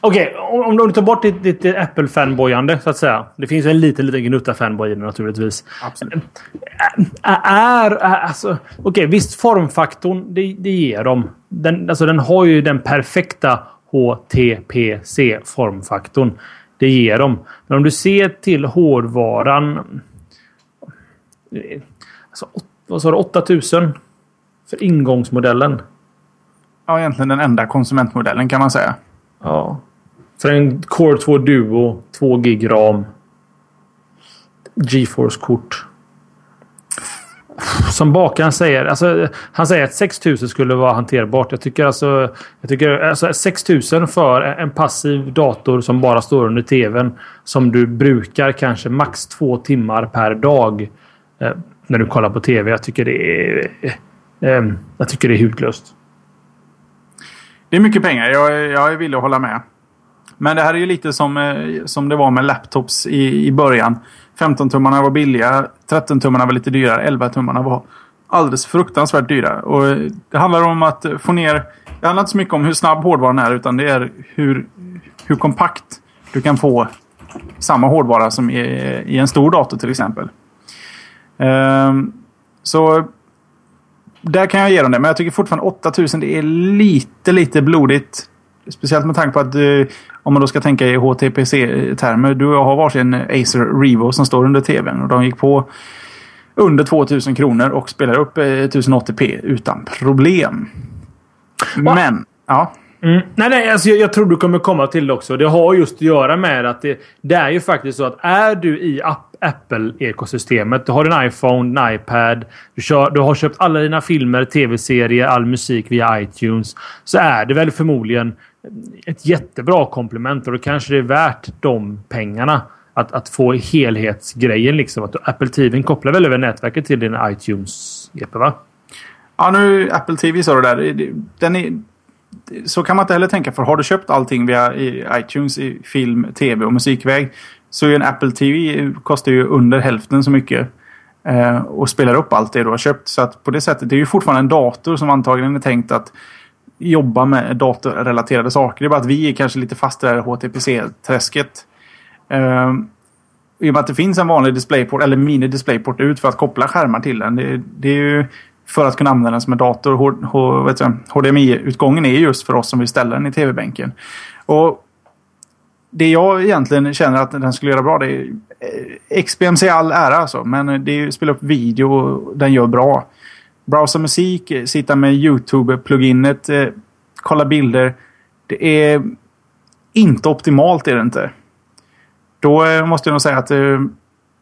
Okej, okay, om, du tar bort ditt, ditt Apple-fanboyande så att säga. Det finns en liten, liten gnutta fanboy i det naturligtvis. Absolut. Är, är alltså, Okej, okay, visst formfaktorn, det, det ger dem. Den, alltså, den har ju den perfekta HTPC-formfaktorn. Det ger dem. Men om du ser till hårdvaran. Alltså, vad sa du? 8000 för ingångsmodellen. Ja, egentligen den enda konsumentmodellen kan man säga. Ja. För en Core 2 Duo, 2 gig ram. GeForce-kort. Som bakaren säger. Alltså, han säger att 6000 skulle vara hanterbart. Jag tycker alltså... Jag tycker alltså 6000 för en passiv dator som bara står under tvn. Som du brukar kanske max två timmar per dag. Eh, när du kollar på tv. Jag tycker det är... Eh, eh, jag tycker det är hutlöst. Det är mycket pengar. Jag, jag är villig att hålla med. Men det här är ju lite som, eh, som det var med laptops i, i början. 15-tummarna var billiga. 13-tummarna var lite dyrare. 11-tummarna var alldeles fruktansvärt dyra. Och eh, det handlar om att få ner... Det handlar inte så mycket om hur snabb hårdvaran är utan det är hur, hur kompakt du kan få samma hårdvara som i, i en stor dator till exempel. Um, så där kan jag ge dem det. Men jag tycker fortfarande 8000 det är lite, lite blodigt. Speciellt med tanke på att uh, om man då ska tänka i HTPC-termer. Du och jag har varsin Acer Revo som står under tvn och de gick på under 2000 kronor och spelar upp 1080p utan problem. Men, ja. Mm. Nej, nej, alltså jag, jag, tror du kommer komma till det också. Det har just att göra med att det, det är ju faktiskt så att är du i Apple-ekosystemet. Du har en iPhone, en iPad. Du, kör, du har köpt alla dina filmer, tv-serier, all musik via iTunes. Så är det väl förmodligen ett jättebra komplement och då kanske det är värt de pengarna. Att, att få helhetsgrejen liksom. Att Apple TV kopplar väl över nätverket till din iTunes, Jeppe, va? Ja, nu Apple TV sa du där. Den är, så kan man inte heller tänka. För har du köpt allting via iTunes i film, tv och musikväg. Så är en Apple TV kostar ju under hälften så mycket. Eh, och spelar upp allt det du har köpt. Så att på det sättet, det är ju fortfarande en dator som antagligen är tänkt att jobba med datorrelaterade saker. Det är bara att vi är kanske lite fast i det här HTPC-träsket. Eh, I och med att det finns en vanlig DisplayPort eller mini-DisplayPort ut för att koppla skärmar till den. Det, det, är ju för att kunna använda den som en dator. HDMI-utgången är just för oss som vill ställa den i tv-bänken. Och det jag egentligen känner att den skulle göra bra det är eh, XBMC all ära alltså. Men det är spela upp video och den gör bra. Browsa musik, eh, sitta med YouTube-pluginet, eh, kolla bilder. Det är inte optimalt är det inte. Då eh, måste jag nog säga att eh,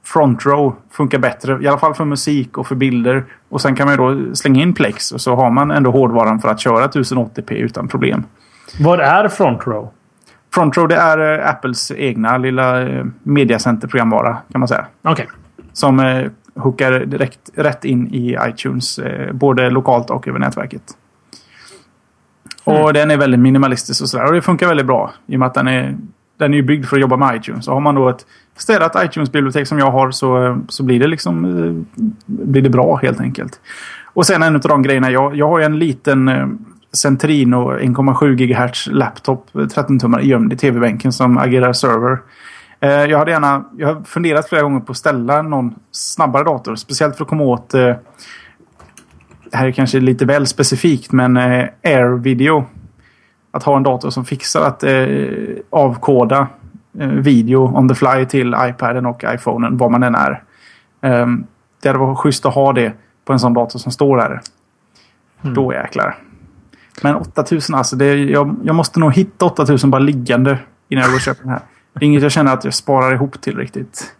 Front Row funkar bättre. I alla fall för musik och för bilder. Och sen kan man då slänga in Plex och så har man ändå hårdvaran för att köra 1080p utan problem. Vad är Front Row? Front Row det är eh, Apples egna lilla eh, mediacenter-programvara kan man säga. Okej. Okay. Som eh, hookar direkt rätt in i iTunes. Eh, både lokalt och över nätverket. Mm. Och den är väldigt minimalistisk och sådär. Och det funkar väldigt bra. I och med att den är, den är byggd för att jobba med iTunes. Så har man då ett städat iTunes-bibliotek som jag har så, så blir det liksom eh, blir det bra helt enkelt. Och sen en av de grejerna. Jag, jag har ju en liten eh, Centrino 1,7 GHz laptop 13-tummare gömd i tv-bänken som agerar server. Eh, jag hade gärna jag har funderat flera gånger på att ställa någon snabbare dator. Speciellt för att komma åt eh, det här är kanske lite väl specifikt men eh, Air Video. Att ha en dator som fixar att avkoda video on the fly till iPaden och iPhonen var man än är. Eh, det hade varit schysst att ha det på en sån dator som står här. Mm. Då jäklar. Men 8000 alltså. Det, jag, jag måste nog hitta 8000 bara liggande innan jag går och köper den här. Det är inget jag känner att jag sparar ihop till riktigt.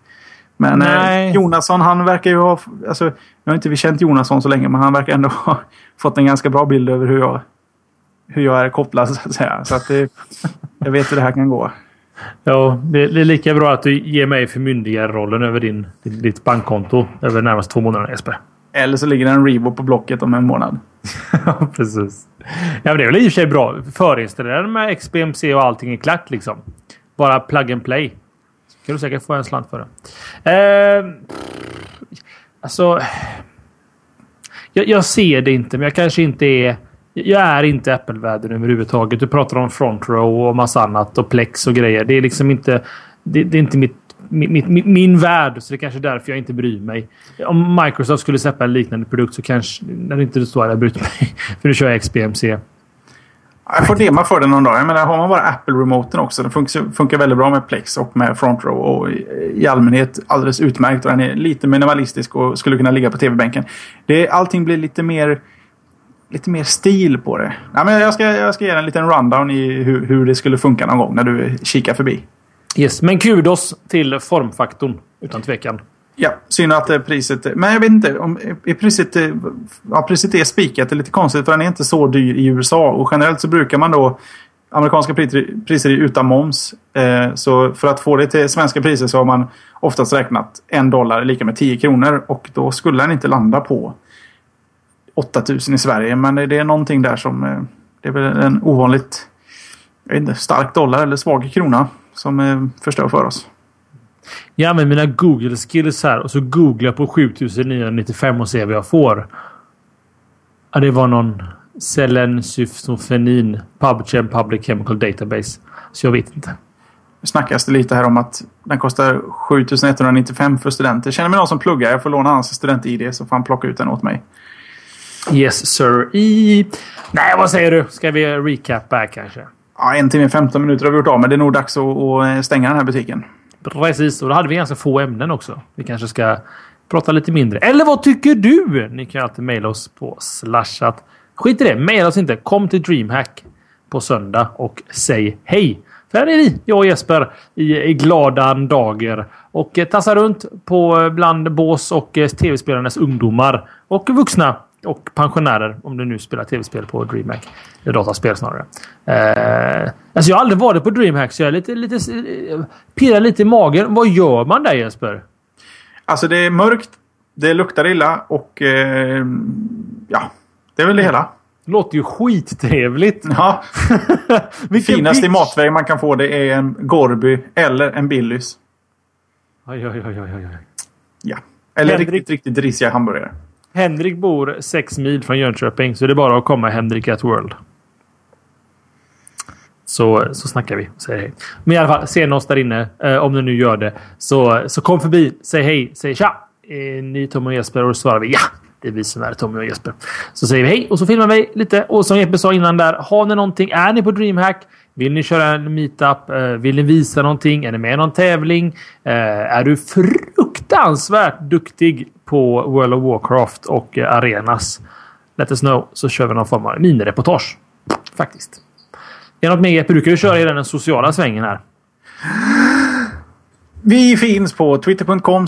Men eh, Jonasson han verkar ju ha... Alltså, jag har inte känt Jonasson så länge men han verkar ändå ha fått en ganska bra bild över hur jag, hur jag är kopplad så att säga. Så att det, jag vet hur det här kan gå. Ja, det är lika bra att du ger mig förmyndigarrollen över din, ditt bankkonto över närmast två månader Jesper. Eller så ligger det en Revo på Blocket om en månad. ja, precis. Ja, men det är väl i och för sig bra. Förinstallerade med XBMC och allting är klart liksom. Bara plug and play. Så kan du säkert få en slant för det. Eh, alltså... Jag, jag, ser det inte, men jag kanske inte är... Jag är inte Apple-världen överhuvudtaget. Du pratar om Front Row och massa annat och Plex och grejer. Det är liksom inte... Det, det är inte mitt min, min, min värld. Så det är kanske är därför jag inte bryr mig. Om Microsoft skulle släppa en liknande produkt så kanske... När det inte står jag bryr mig. För nu kör jag XBMC. Jag får dema för den någon dag. Jag menar, har man bara Apple-remoten också. Den funkar, funkar väldigt bra med Plex och med Front Row. Och i, i allmänhet alldeles utmärkt. Och den är lite minimalistisk och skulle kunna ligga på tv-bänken. allting blir lite mer lite mer stil på det. Ja, men jag, ska, jag ska ge en liten rundown i hur, hur det skulle funka någon gång när du kikar förbi. Yes, men kudos till formfaktorn utan tvekan. Ja, synd att eh, priset... Eh, men jag vet inte. Om, eh, är priset, ja, priset är spikat. Det är lite konstigt för den är inte så dyr i USA. Och generellt så brukar man då... Amerikanska priser är utan moms. Eh, så för att få det till svenska priser så har man oftast räknat en dollar lika med 10 kronor. Och då skulle den inte landa på 8000 i Sverige. Men det är någonting där som... Det är väl en ovanligt jag vet inte, stark dollar eller svag krona som eh, förstör för oss. Jag använder mina Google skills här och så googlar jag på 7995 och ser vad jag får. Ja, det var någon Selensyfofenin PubChem Public Chemical Database. Så jag vet inte. Nu snackas det lite här om att den kostar 7195 för studenter. Känner mig någon som pluggar. Jag får låna hans student-id så får han plocka ut den åt mig. Yes sir. I... Nej, vad säger du? Ska vi recapa här kanske? Ja, en timme 15 minuter har vi gjort av men det är nog dags att, att stänga den här butiken. Precis, och då hade vi ganska få ämnen också. Vi kanske ska prata lite mindre. Eller vad tycker du? Ni kan alltid mejla oss på slashat. Skit i det, mejla oss inte. Kom till DreamHack på söndag och säg hej. För här är vi, jag och Jesper, i, i glada dagar och eh, tassar runt på eh, bland bås och eh, tv-spelarnas ungdomar och vuxna och pensionärer om du nu spelar tv-spel på DreamHack. Eller dataspel snarare. Eh, alltså jag har aldrig varit på DreamHack så jag är lite, lite, pirrar lite i magen. Vad gör man där Jesper? Alltså det är mörkt, det luktar illa och eh, ja, det är väl det hela. Låter ju skittrevligt. Ja. Finaste i matväg man kan få det är en Gorby eller en Billys. Oj, oj, oj, oj, oj. Ja. Eller Henrik... riktigt, riktigt risiga hamburgare. Henrik bor sex mil från Jönköping så det är bara att komma Henrik at World. Så, så snackar vi. Säger hej. Men i alla fall, se oss där inne. Eh, om du nu gör det. Så, så kom förbi. Säg hej. Säg tja. Är ni Tommy och Jesper? Och då svarar vi ja. Det är vi som är Tommy och Jesper. Så säger vi hej och så filmar vi lite. Och som Jeppe sa innan där. Har ni någonting? Är ni på DreamHack? Vill ni köra en meetup? Eh, vill ni visa någonting? Är ni med i någon tävling? Eh, är du fruktansvärt duktig på World of Warcraft och eh, Arenas? Let us know så kör vi någon form av minireportage. Faktiskt. Är det något mer? Brukar du köra i den sociala svängen här? Vi finns på twitter.com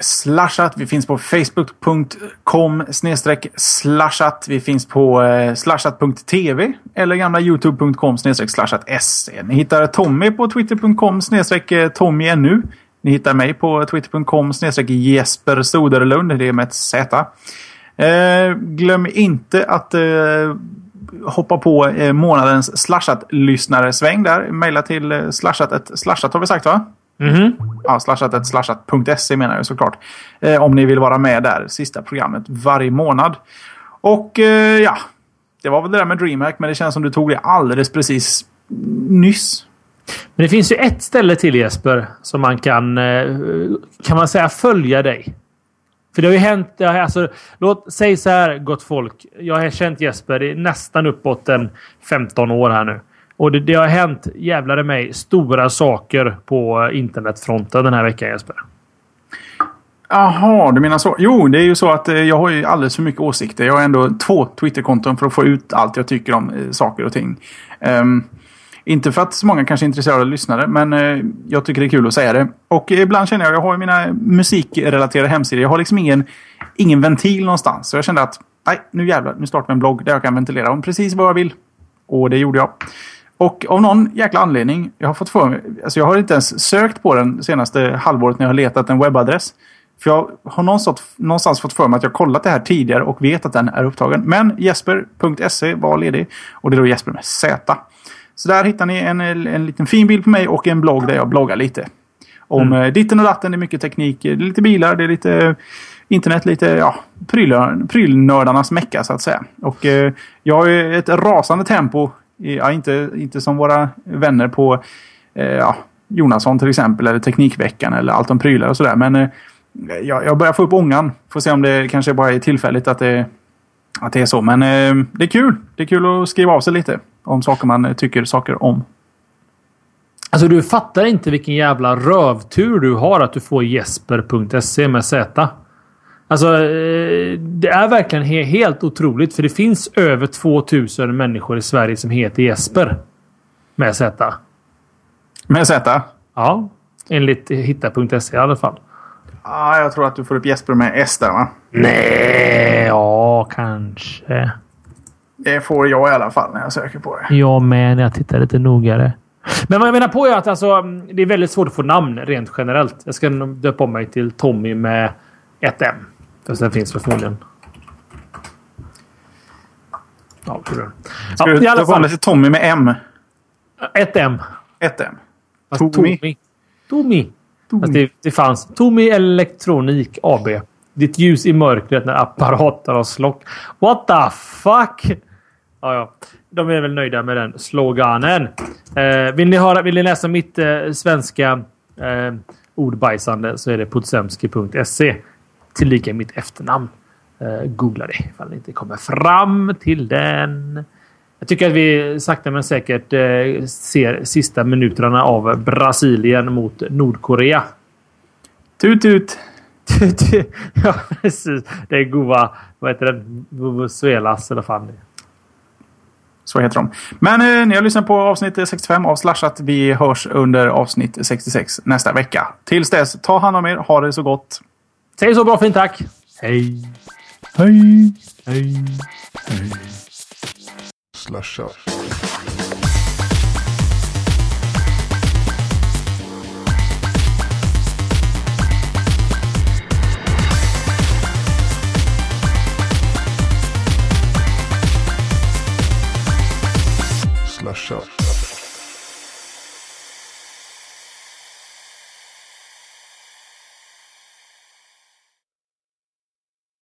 slashat. Vi finns på facebook.com slashat. Vi finns på eh, slashat.tv eller gamla youtube.com slashat Ni hittar Tommy på twitter.com eh, Tommy ännu. Ni hittar mig på twitter.com Jesper Soderlund. Det är med ett Z. Eh, glöm inte att eh, hoppa på eh, månadens slashat-lyssnaresväng där. Maila till eh, slashat, slashat har vi sagt va? Mm -hmm. Ja, slashat, slashat.se menar jag såklart. Eh, om ni vill vara med där, sista programmet varje månad. Och eh, ja, det var väl det där med DreamHack, men det känns som du tog det alldeles precis nyss. Men det finns ju ett ställe till Jesper som man kan, eh, kan man säga, följa dig. För det har ju hänt, alltså, låt, säg så här gott folk. Jag har känt Jesper i nästan uppåt en 15 år här nu. Och det, det har hänt, jävlar i mig, stora saker på eh, internetfronten den här veckan Jesper. Jaha, du menar så. Jo, det är ju så att eh, jag har ju alldeles för mycket åsikter. Jag har ändå två Twitterkonton för att få ut allt jag tycker om eh, saker och ting. Um, inte för att så många kanske är intresserade av lyssnare, men uh, jag tycker det är kul att säga det. Och ibland känner jag, jag har mina musikrelaterade hemsidor. Jag har liksom ingen, ingen ventil någonstans. Så jag kände att, nej, nu jävlar, nu startar vi en blogg där jag kan ventilera om precis vad jag vill. Och det gjorde jag. Och av någon jäkla anledning, jag har fått för mig, alltså jag har inte ens sökt på den senaste halvåret när jag har letat en webbadress. För jag har någonstans, någonstans fått för mig att jag kollat det här tidigare och vet att den är upptagen. Men jesper.se var ledig och det är då Jesper med Z. Så där hittar ni en, en liten fin bild på mig och en blogg där jag bloggar lite. Om mm. Eh, ditten och datten, det är mycket teknik, det är lite bilar, det är lite internet, lite ja, prylnördarnas mecka så att säga. Och eh, jag har ju ett rasande tempo Ja, inte, inte som våra vänner på eh, ja, Jonasson till exempel eller Teknikveckan eller allt om prylar och sådär. Men eh, jag, jag börjar få upp ångan. Får se om det kanske bara är tillfälligt att det, att det är så. Men eh, det är kul. Det är kul att skriva av sig lite om saker man tycker saker om. Alltså du fattar inte vilken jävla rövtur du har att du får jesper.se med Z. Alltså, eh, det är verkligen helt otroligt. För det finns över 2000 människor i Sverige som heter Jesper. Med Z. Med Z? Ja. Enligt hitta.se i alla fall. Ja, jag tror att du får upp Jesper med S där va? Nej, ja kanske. Det får jag i alla fall när jag söker på det. Jag med när jag tittar lite noggrannare. Men vad jag menar på är att alltså, det är väldigt svårt att få namn rent generellt. Jag ska döpa om mig till Tommy med ett M. Fast den finns förmodligen. Ja, tror jag. Ska ja, du ta fall... till Tommy med M? Ett M. Ett M. Tommy. Tommy. Tommy. Tommy. Det, det fanns. Tommy Elektronik AB. Ditt ljus i mörkret när apparater har slock. What the fuck? Ja, ja. De är väl nöjda med den sloganen. Eh, vill, ni höra, vill ni läsa mitt eh, svenska eh, ordbajsande så är det podsemski.se tillika mitt efternamn. Uh, googla det ifall ni inte kommer fram till den. Jag tycker att vi sakta men säkert eh, ser sista minuterna av Brasilien mot Nordkorea. Tut tut! ja, precis. Det är goa... Vad heter det? Vuvuzuelas eller fan. Så heter de. Men eh, ni har lyssnat på avsnitt 65 av Slashat. Vi hörs under avsnitt 66 nästa vecka. Tills dess, ta hand om er. Ha det så gott. Säg så bra fint tack. Hej. Hej. Hej. Hej. Slashat. Slashat.